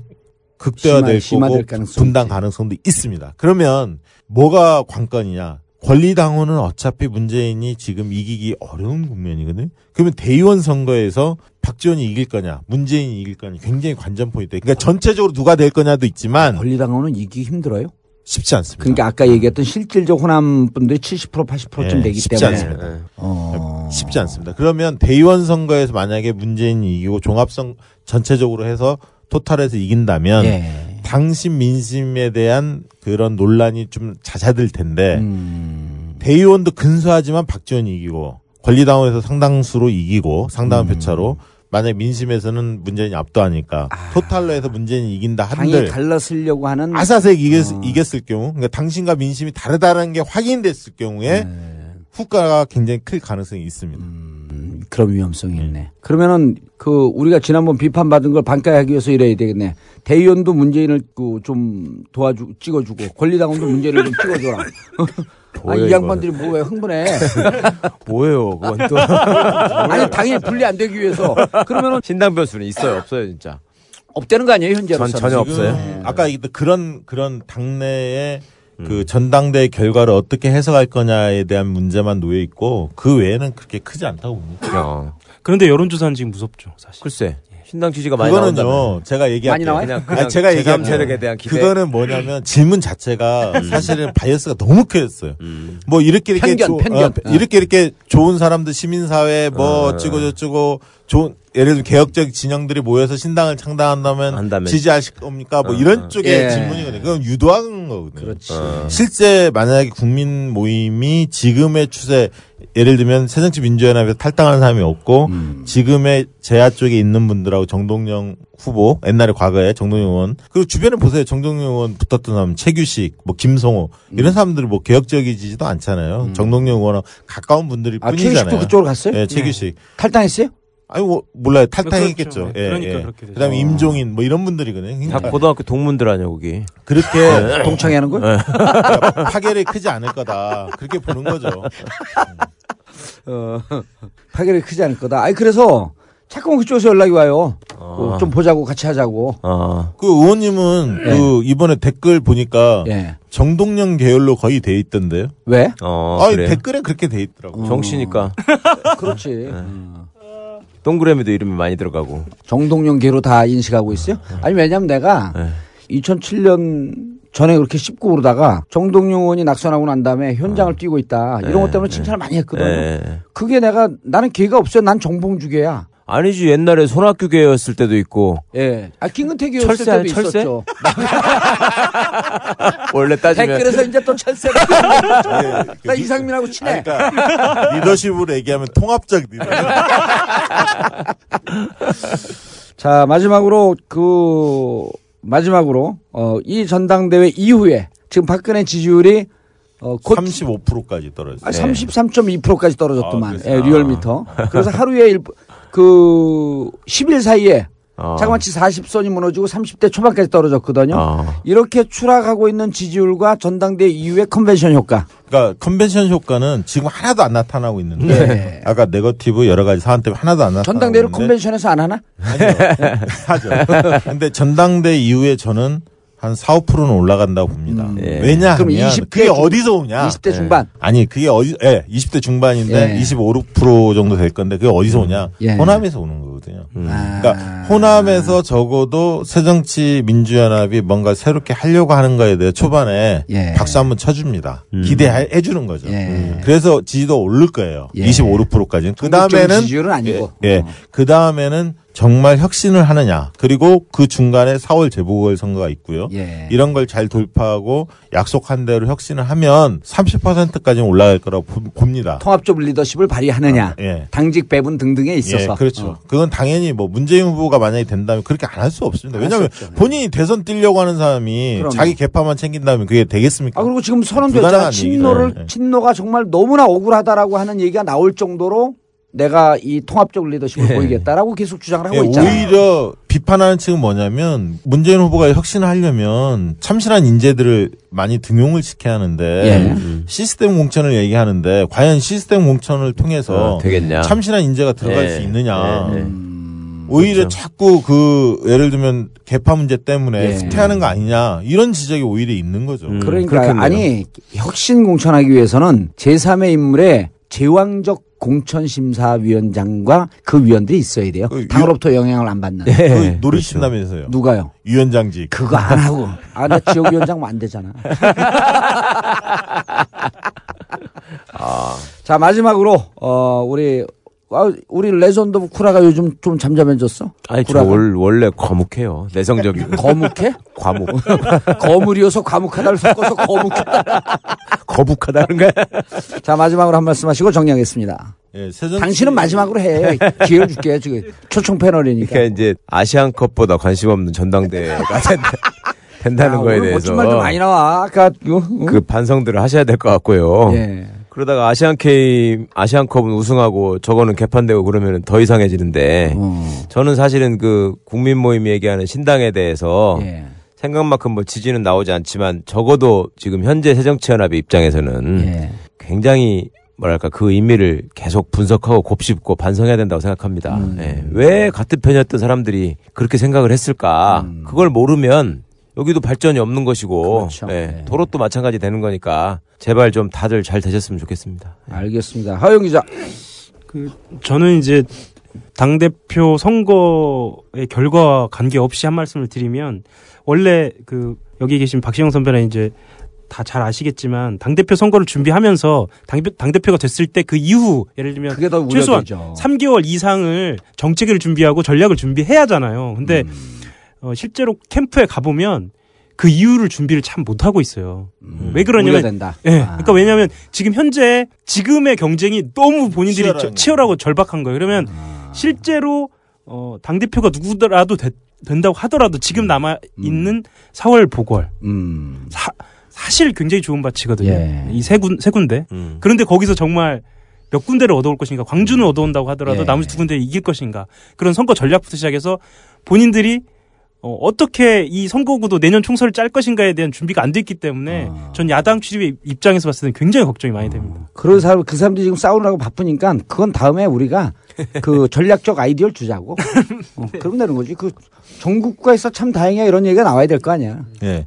극대화될 심화- 거고 가능성이 분당 있지. 가능성도 있습니다. 그러면 뭐가 관건이냐? 권리당원은 어차피 문재인이 지금 이기기 어려운 국면이거든. 그러면 대의원 선거에서 박지원이 이길 거냐, 문재인이 이길 거냐 굉장히 관전 포인트. 그러니까 전체적으로 누가 될 거냐도 있지만 권리당원은 이기기 힘들어요. 쉽지 않습니다. 그러니까 아까 얘기했던 실질적 호남 분들이 70% 80%쯤 예, 되기 쉽지 때문에 않습니다. 어. 쉽지 않습니다. 그러면 대의원 선거에서 만약에 문재인이 이기고 종합선 전체적으로 해서 토탈에서 이긴다면 예. 당신 민심에 대한 그런 논란이 좀 잦아들 텐데 음. 대의원도 근소하지만 박지원이 이기고 권리당원에서 상당수로 이기고 상당한 음. 표차로 만약 민심에서는 문재인이 압도하니까 토탈로 해서 문재인이 이긴다 아. 당이 한들 갈라서려고 하는 아사색 이겼, 어. 이겼을 경우 그러니까 당신과 민심이 다르다는 게 확인됐을 경우에 네. 후과가 굉장히 클 가능성이 있습니다. 음, 그런 위험성이 있네. 그러면은 그 우리가 지난번 비판받은 걸 반가하기 위해서 이래야 되겠네. 대의원도 문재인을 그 좀 도와주 찍어주고 권리당원도 문재인을 좀 찍어줘라. 아, 뭐예요, 이 양반들이 뭐왜 흥분해? 뭐예요, 그건 또. 아니 당연히 분리 안 되기 위해서 그러면은 신당 변수는 있어요, 없어요, 진짜. 없다는 거 아니에요 현재로서? 전- 전혀 없어요. 지금 아까 얘기했던 그런 그런 당내의 그 전당대 결과를 어떻게 해석할 거냐에 대한 문제만 놓여 있고 그 외에는 그렇게 크지 않다고 봅니다. 어. 그런데 여론조사는 지금 무섭죠, 사실. 글쎄. 신당 지지가 많이. 그거는요, 제가 얘기할게요. 그냥, 그냥 아니, 제가 얘기한 세력에 대한 기대. 그거는 뭐냐면 질문 자체가 사실은 바이어스가 너무 크였어요. 뭐 이렇게 이렇게 편견, 조- 편견. 어, 이렇게 이렇게 좋은 사람들 시민사회 뭐 어쩌고 저쩌고 좋은 예를 들면 개혁적 진영들이 모여서 신당을 창당한다면 한다면. 지지하실 겁니까? 뭐 어, 이런 어. 쪽의 예. 질문이거든요. 그건 유도하는 거거든요. 그렇지. 실제 만약에 국민 모임이 지금의 추세 예를 들면 새정치 민주연합에서 탈당하는 사람이 없고 음. 지금의 제야 쪽에 있는 분들하고 정동영 후보 옛날에 과거에 정동영 의원 그리고 주변에 보세요 정동영 의원 붙었던 사람 최규식 뭐 김성호 음. 이런 사람들이 뭐 개혁적이지도 않잖아요 정동영 의원하고 가까운 분들이 아, 뿐이잖아요. 최규식도 그쪽으로 갔어요? 예, 최규식 탈당했어요? 아니 뭐 몰라요 탈당했겠죠. 그렇죠. 예, 그러니까 예. 그렇게 되죠. 그다음에 임종인 뭐 이런 분들이거든요. 다 그러니까 고등학교 동문들 아니야 거기. 그렇게 동창회 하는 거요? 네. 파열이 크지 않을 거다. 그렇게 보는 거죠. 어, 파열이 크지 않을 거다. 아니, 그래서 자꾸 그쪽에서 연락이 와요. 어, 좀 보자고 같이 하자고. 어. 그 의원님은 예. 그 이번에 댓글 보니까 예. 정동영 계열로 거의 돼 있던데요. 왜? 어, 아니 그래. 댓글에 그렇게 돼 있더라고. 정씨니까 그렇지. 동그라미도 이름이 많이 들어가고. 정동영 계로 다 인식하고 있어요? 아니, 왜냐면 내가 네. 2007년 전에 그렇게 씹고 그러다가 정동영 의원이 낙선하고 난 다음에 현장을 뛰고 있다. 이런 네, 것 때문에 칭찬을 많이 했거든요. 예. 그게 내가, 나는 기회가 없어요. 난 정봉주계야. 아니지 옛날에 손학규 계였을 때도 있고 예. 아, 김근태 계였을 철새 때도 아니, 철새? 있었죠. 원래 따지면 댓글에서 이제 또 철새가. 예, 그나 이상민하고 친해. 그러니까 리더십으로 얘기하면 통합적 리더십. 자, 마지막으로 그 마지막으로 어, 이 전당대회 이후에 지금 박근혜 지지율이 어, 곧 35%까지 떨어졌어요. 아, 33.2%까지 떨어졌더만. 아, 예? 리얼미터. 그래서 하루에 일, 그 10일 사이에 어. 자그마치 40선이 무너지고 30대 초반까지 떨어졌거든요. 어. 이렇게 추락하고 있는 지지율과 전당대회 이후의 컨벤션 효과. 그러니까 컨벤션 효과는 지금 하나도 안 나타나고 있는데 네. 아까 네거티브 여러 가지 사안 때문에 하나도 안 나타나고 전당대회를 있는데 컨벤션에서 안 하나? 하죠. 근데 전당대 이후에 저는 한 4, 5%는 올라간다고 봅니다. 예. 왜냐하면 그럼 20대 그게 중- 어디서 오냐? 20대 중반. 아니 그게 어디 예, 20대 중반인데 예. 25, 6% 정도 될 건데 그게 어디서 오냐? 예. 호남에서 오는 거거든요. 아. 그러니까 호남에서 적어도 새정치 민주연합이 뭔가 새롭게 하려고 하는 거에 대해 초반에 예. 박수 한번 쳐줍니다. 기대해 주는 거죠. 예. 그래서 지지도 오를 거예요. 예. 25, 6%까지는. 그 다음에는 지지율은 아니고. 예. 예. 그 다음에는 정말 혁신을 하느냐. 그리고 그 중간에 4월 재보궐선거가 있고요. 예. 이런 걸 잘 돌파하고 약속한 대로 혁신을 하면 30%까지는 올라갈 거라고 보- 봅니다. 통합적 리더십을 발휘하느냐. 예. 당직 배분 등등에 있어서. 예, 그렇죠. 어. 그건 당연히 뭐 문재인 후보가 만약에 된다면 그렇게 안 할 수 없습니다. 왜냐하면 본인이 대선 뛰려고 하는 사람이 그럼요. 자기 개파만 챙긴다면 그게 되겠습니까? 아 그리고 지금 선언됐잖아. 친노를 얘기죠. 예. 친노가 정말 너무나 억울하다라고 하는 얘기가 나올 정도로 내가 이 통합적 리더십을 예. 보이겠다라고 계속 주장을 하고 예, 있잖아. 오히려 비판하는 측은 뭐냐면 문재인 후보가 혁신을 하려면 참신한 인재들을 많이 등용을 시켜야 하는데 예. 시스템 공천을 얘기하는데 과연 시스템 공천을 통해서 어, 되겠냐? 참신한 인재가 들어갈 예. 수 있느냐? 예, 예. 오히려 그렇죠. 자꾸 그 예를 들면 개파 문제 때문에 예. 후퇴하는 거 아니냐 이런 지적이 오히려 있는 거죠. 음. 그러니까. 아니 혁신 공천하기 위해서는 제3의 인물의 제왕적 공천심사위원장과 그 위원들이 있어야 돼요. 그 위- 당으로부터 영향을 안 받는. 예. 그 노리신다면서요. 누가요? 위원장직. 그거 안 하고. 아, 나 지역위원장 안 되잖아. 자, 마지막으로, 어, 우리, 아, 우리 legend of 구라가 요즘 좀 잠잠해졌어? 아니 저? 월, 원래 과묵해요. 내성적이고. 거묵해? 과묵. 거물이어서 과묵하다를 섞어서 거묵하다. 거북하다는 거야. 자, 마지막으로 한 말씀 하시고 정리하겠습니다. 예, 세정치- 당신은 마지막으로 해. 기회를 줄게. 지금 초청 패널이니까. 그러니까 이제 아시안컵보다 관심 없는 전당대회가 된다, 된다는 야, 거에 대해서 멋진 말도 많이 나와. 아까, 이거, 응? 그 반성들을 하셔야 될 것 같고요. 예. 그러다가 아시안 게임, 아시안컵은 우승하고 저거는 개판되고 그러면 더 이상해지는데 어. 저는 사실은 그 국민 모임이 얘기하는 신당에 대해서 예. 생각만큼 뭐 지지는 나오지 않지만 적어도 지금 현재 새정치연합의 입장에서는 예. 굉장히 뭐랄까 그 의미를 계속 분석하고 곱씹고 반성해야 된다고 생각합니다. 음. 예. 왜 같은 편이었던 사람들이 그렇게 생각을 했을까? 음. 그걸 모르면 여기도 발전이 없는 것이고 그렇죠. 예. 네. 도로도 마찬가지 되는 거니까 제발 좀 다들 잘 되셨으면 좋겠습니다. 알겠습니다. 하영 기자. 그 저는 이제 당 대표 선거의 결과와 관계없이 한 말씀을 드리면 원래 그 여기 계신 박시영 선배는 이제 다잘 아시겠지만 당 대표 선거를 준비하면서 당, 당 대표가 됐을 때 그 이후 예를 들면 최소한 우려되죠. 3개월 이상을 정책을 준비하고 전략을 준비해야 하잖아요. 근데 음. 어, 실제로 캠프에 가보면 그 이유를 준비를 참 못하고 있어요. 왜 그러냐면 음. 예. 아. 그러니까 왜냐하면 지금 현재 지금의 경쟁이 너무 본인들이 치열한 저- 치열하고 절박한 거예요. 그러면 아. 실제로 어, 당 대표가 누구더라도 되- 된다고 하더라도 지금 남아 음. 있는 4월 보궐 사, 사실 굉장히 좋은 밭이거든요. 예. 이세군세 군데. 그런데 거기서 정말 몇 군데를 얻어올 것인가, 광주는 얻어온다고 하더라도 예. 나머지 두 군데 이길 것인가 그런 선거 전략부터 시작해서 본인들이 어, 어떻게 이 선거구도 내년 총선을 짤 것인가에 대한 준비가 안 돼 있기 때문에 아. 전 야당 출입의 입장에서 봤을 때는 굉장히 걱정이 많이 됩니다. 그런 사람 그 사람들이 지금 싸우느라고 바쁘니까 그건 다음에 우리가 그 전략적 아이디어를 주자고. 어, 그러면 되는 거지. 그 전국구에서 참 다행이야 이런 얘기가 나와야 될 거 아니야. 예.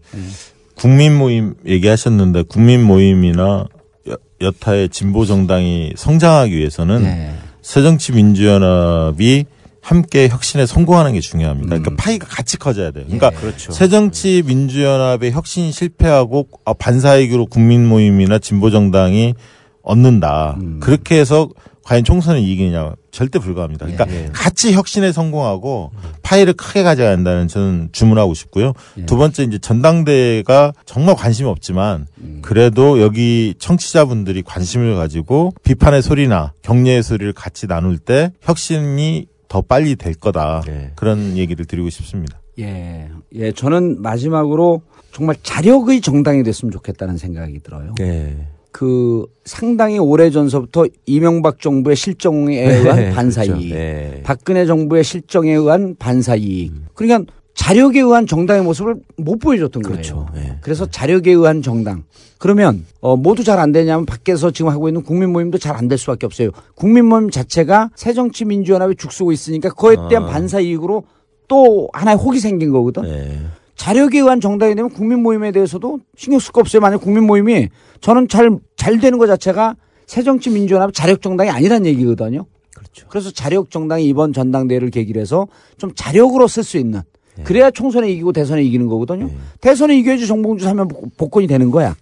국민 모임 얘기하셨는데 국민 모임이나 여- 여타의 진보 정당이 성장하기 위해서는 네. 새정치민주연합이 함께 혁신에 성공하는 게 중요합니다. 그러니까 파이가 같이 커져야 돼요. 그러니까 그렇죠. 새정치 민주연합의 혁신이 실패하고 아, 반사이익으로 국민 모임이나 진보 정당이 얻는다. 그렇게 해서 과연 총선을 이기느냐 절대 불가합니다. 그러니까 예. 같이 혁신에 성공하고 파이를 크게 가져야 한다는 저는 주문하고 싶고요. 두 번째 이제 전당대회가 정말 관심이 없지만 그래도 여기 청취자분들이 관심을 가지고 비판의 소리나 격려의 소리를 같이 나눌 때 혁신이 더 빨리 될 거다. 그런 얘기를 드리고 싶습니다. 예. 예, 저는 마지막으로 정말 자력의 정당이 됐으면 좋겠다는 생각이 들어요. 네. 그 상당히 오래 전서부터 이명박 정부의 실정에 의한 네, 반사 이익, 그렇죠. 네. 박근혜 정부의 실정에 의한 반사 이익. 그러니까 자력에 의한 정당의 모습을 못 보여줬던 그렇죠. 거예요. 그래서 자력에 의한 정당. 그러면 어, 모두 잘 안 되냐면 밖에서 지금 하고 있는 국민 모임도 잘 안 될 수밖에 없어요. 국민 모임 자체가 새정치민주연합이 죽쓰고 있으니까 그거에 대한 아. 반사 이익으로 또 하나의 혹이 생긴 거거든. 네. 자력에 의한 정당이 되면 국민 모임에 대해서도 신경 쓸 거 없어요. 만약 국민 모임이 저는 잘, 잘 되는 것 자체가 새정치민주연합 자력 정당이 아니란 얘기거든요. 그렇죠. 그래서 자력 정당이 이번 전당대회를 계기로 해서 좀 자력으로 쓸 수 있는 그래야 총선에 이기고 대선에 이기는 거거든요. 대선에 이겨야지 정봉주 사면 복- 복권이 되는 거야.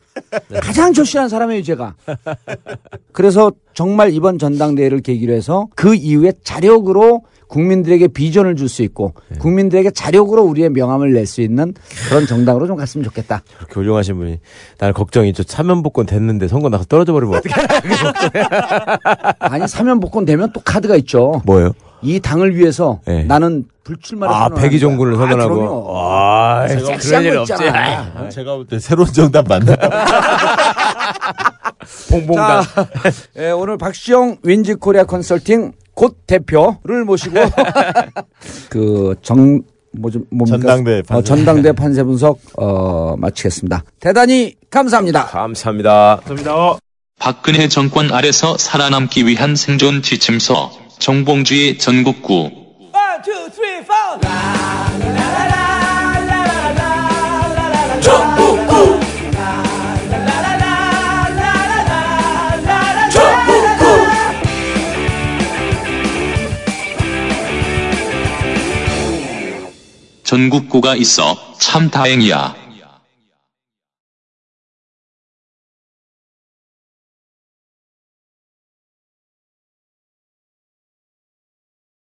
가장 절실한 사람이에요, 제가. 그래서 정말 이번 전당대회를 계기로 해서 그 이후에 자력으로 국민들에게 비전을 줄 수 있고 국민들에게 자력으로 우리의 명함을 낼 수 있는 그런 정당으로 좀 갔으면 좋겠다. 그렇게 훌륭하신 분이 날 걱정이 저 사면 복권 됐는데 선거 나서 떨어져 버리면 어떡해? 아니 사면 복권 되면 또 카드가 있죠. 뭐예요? 이 당을 위해서 네. 나는 불출마를 아, 선언하는 백의종군을 거야. 선언하고. 그럼요. 아, 섹시한 그럴 일거 없지. 아, 제가 볼 때 새로운 정답 맞나요? 봉봉당. 자, 예, 오늘 박시영 윈지 코리아 컨설팅 곧 대표를 모시고 그 정 뭐좀 뭡니까? 전당대 판세. 어, 전당대 판세 분석 어 마치겠습니다. 대단히 감사합니다. 감사합니다. 감사합니다. 박근혜 정권 아래서 살아남기 위한 생존 지침서 정봉주의 전국구. 전국구가 있어 참 다행이야.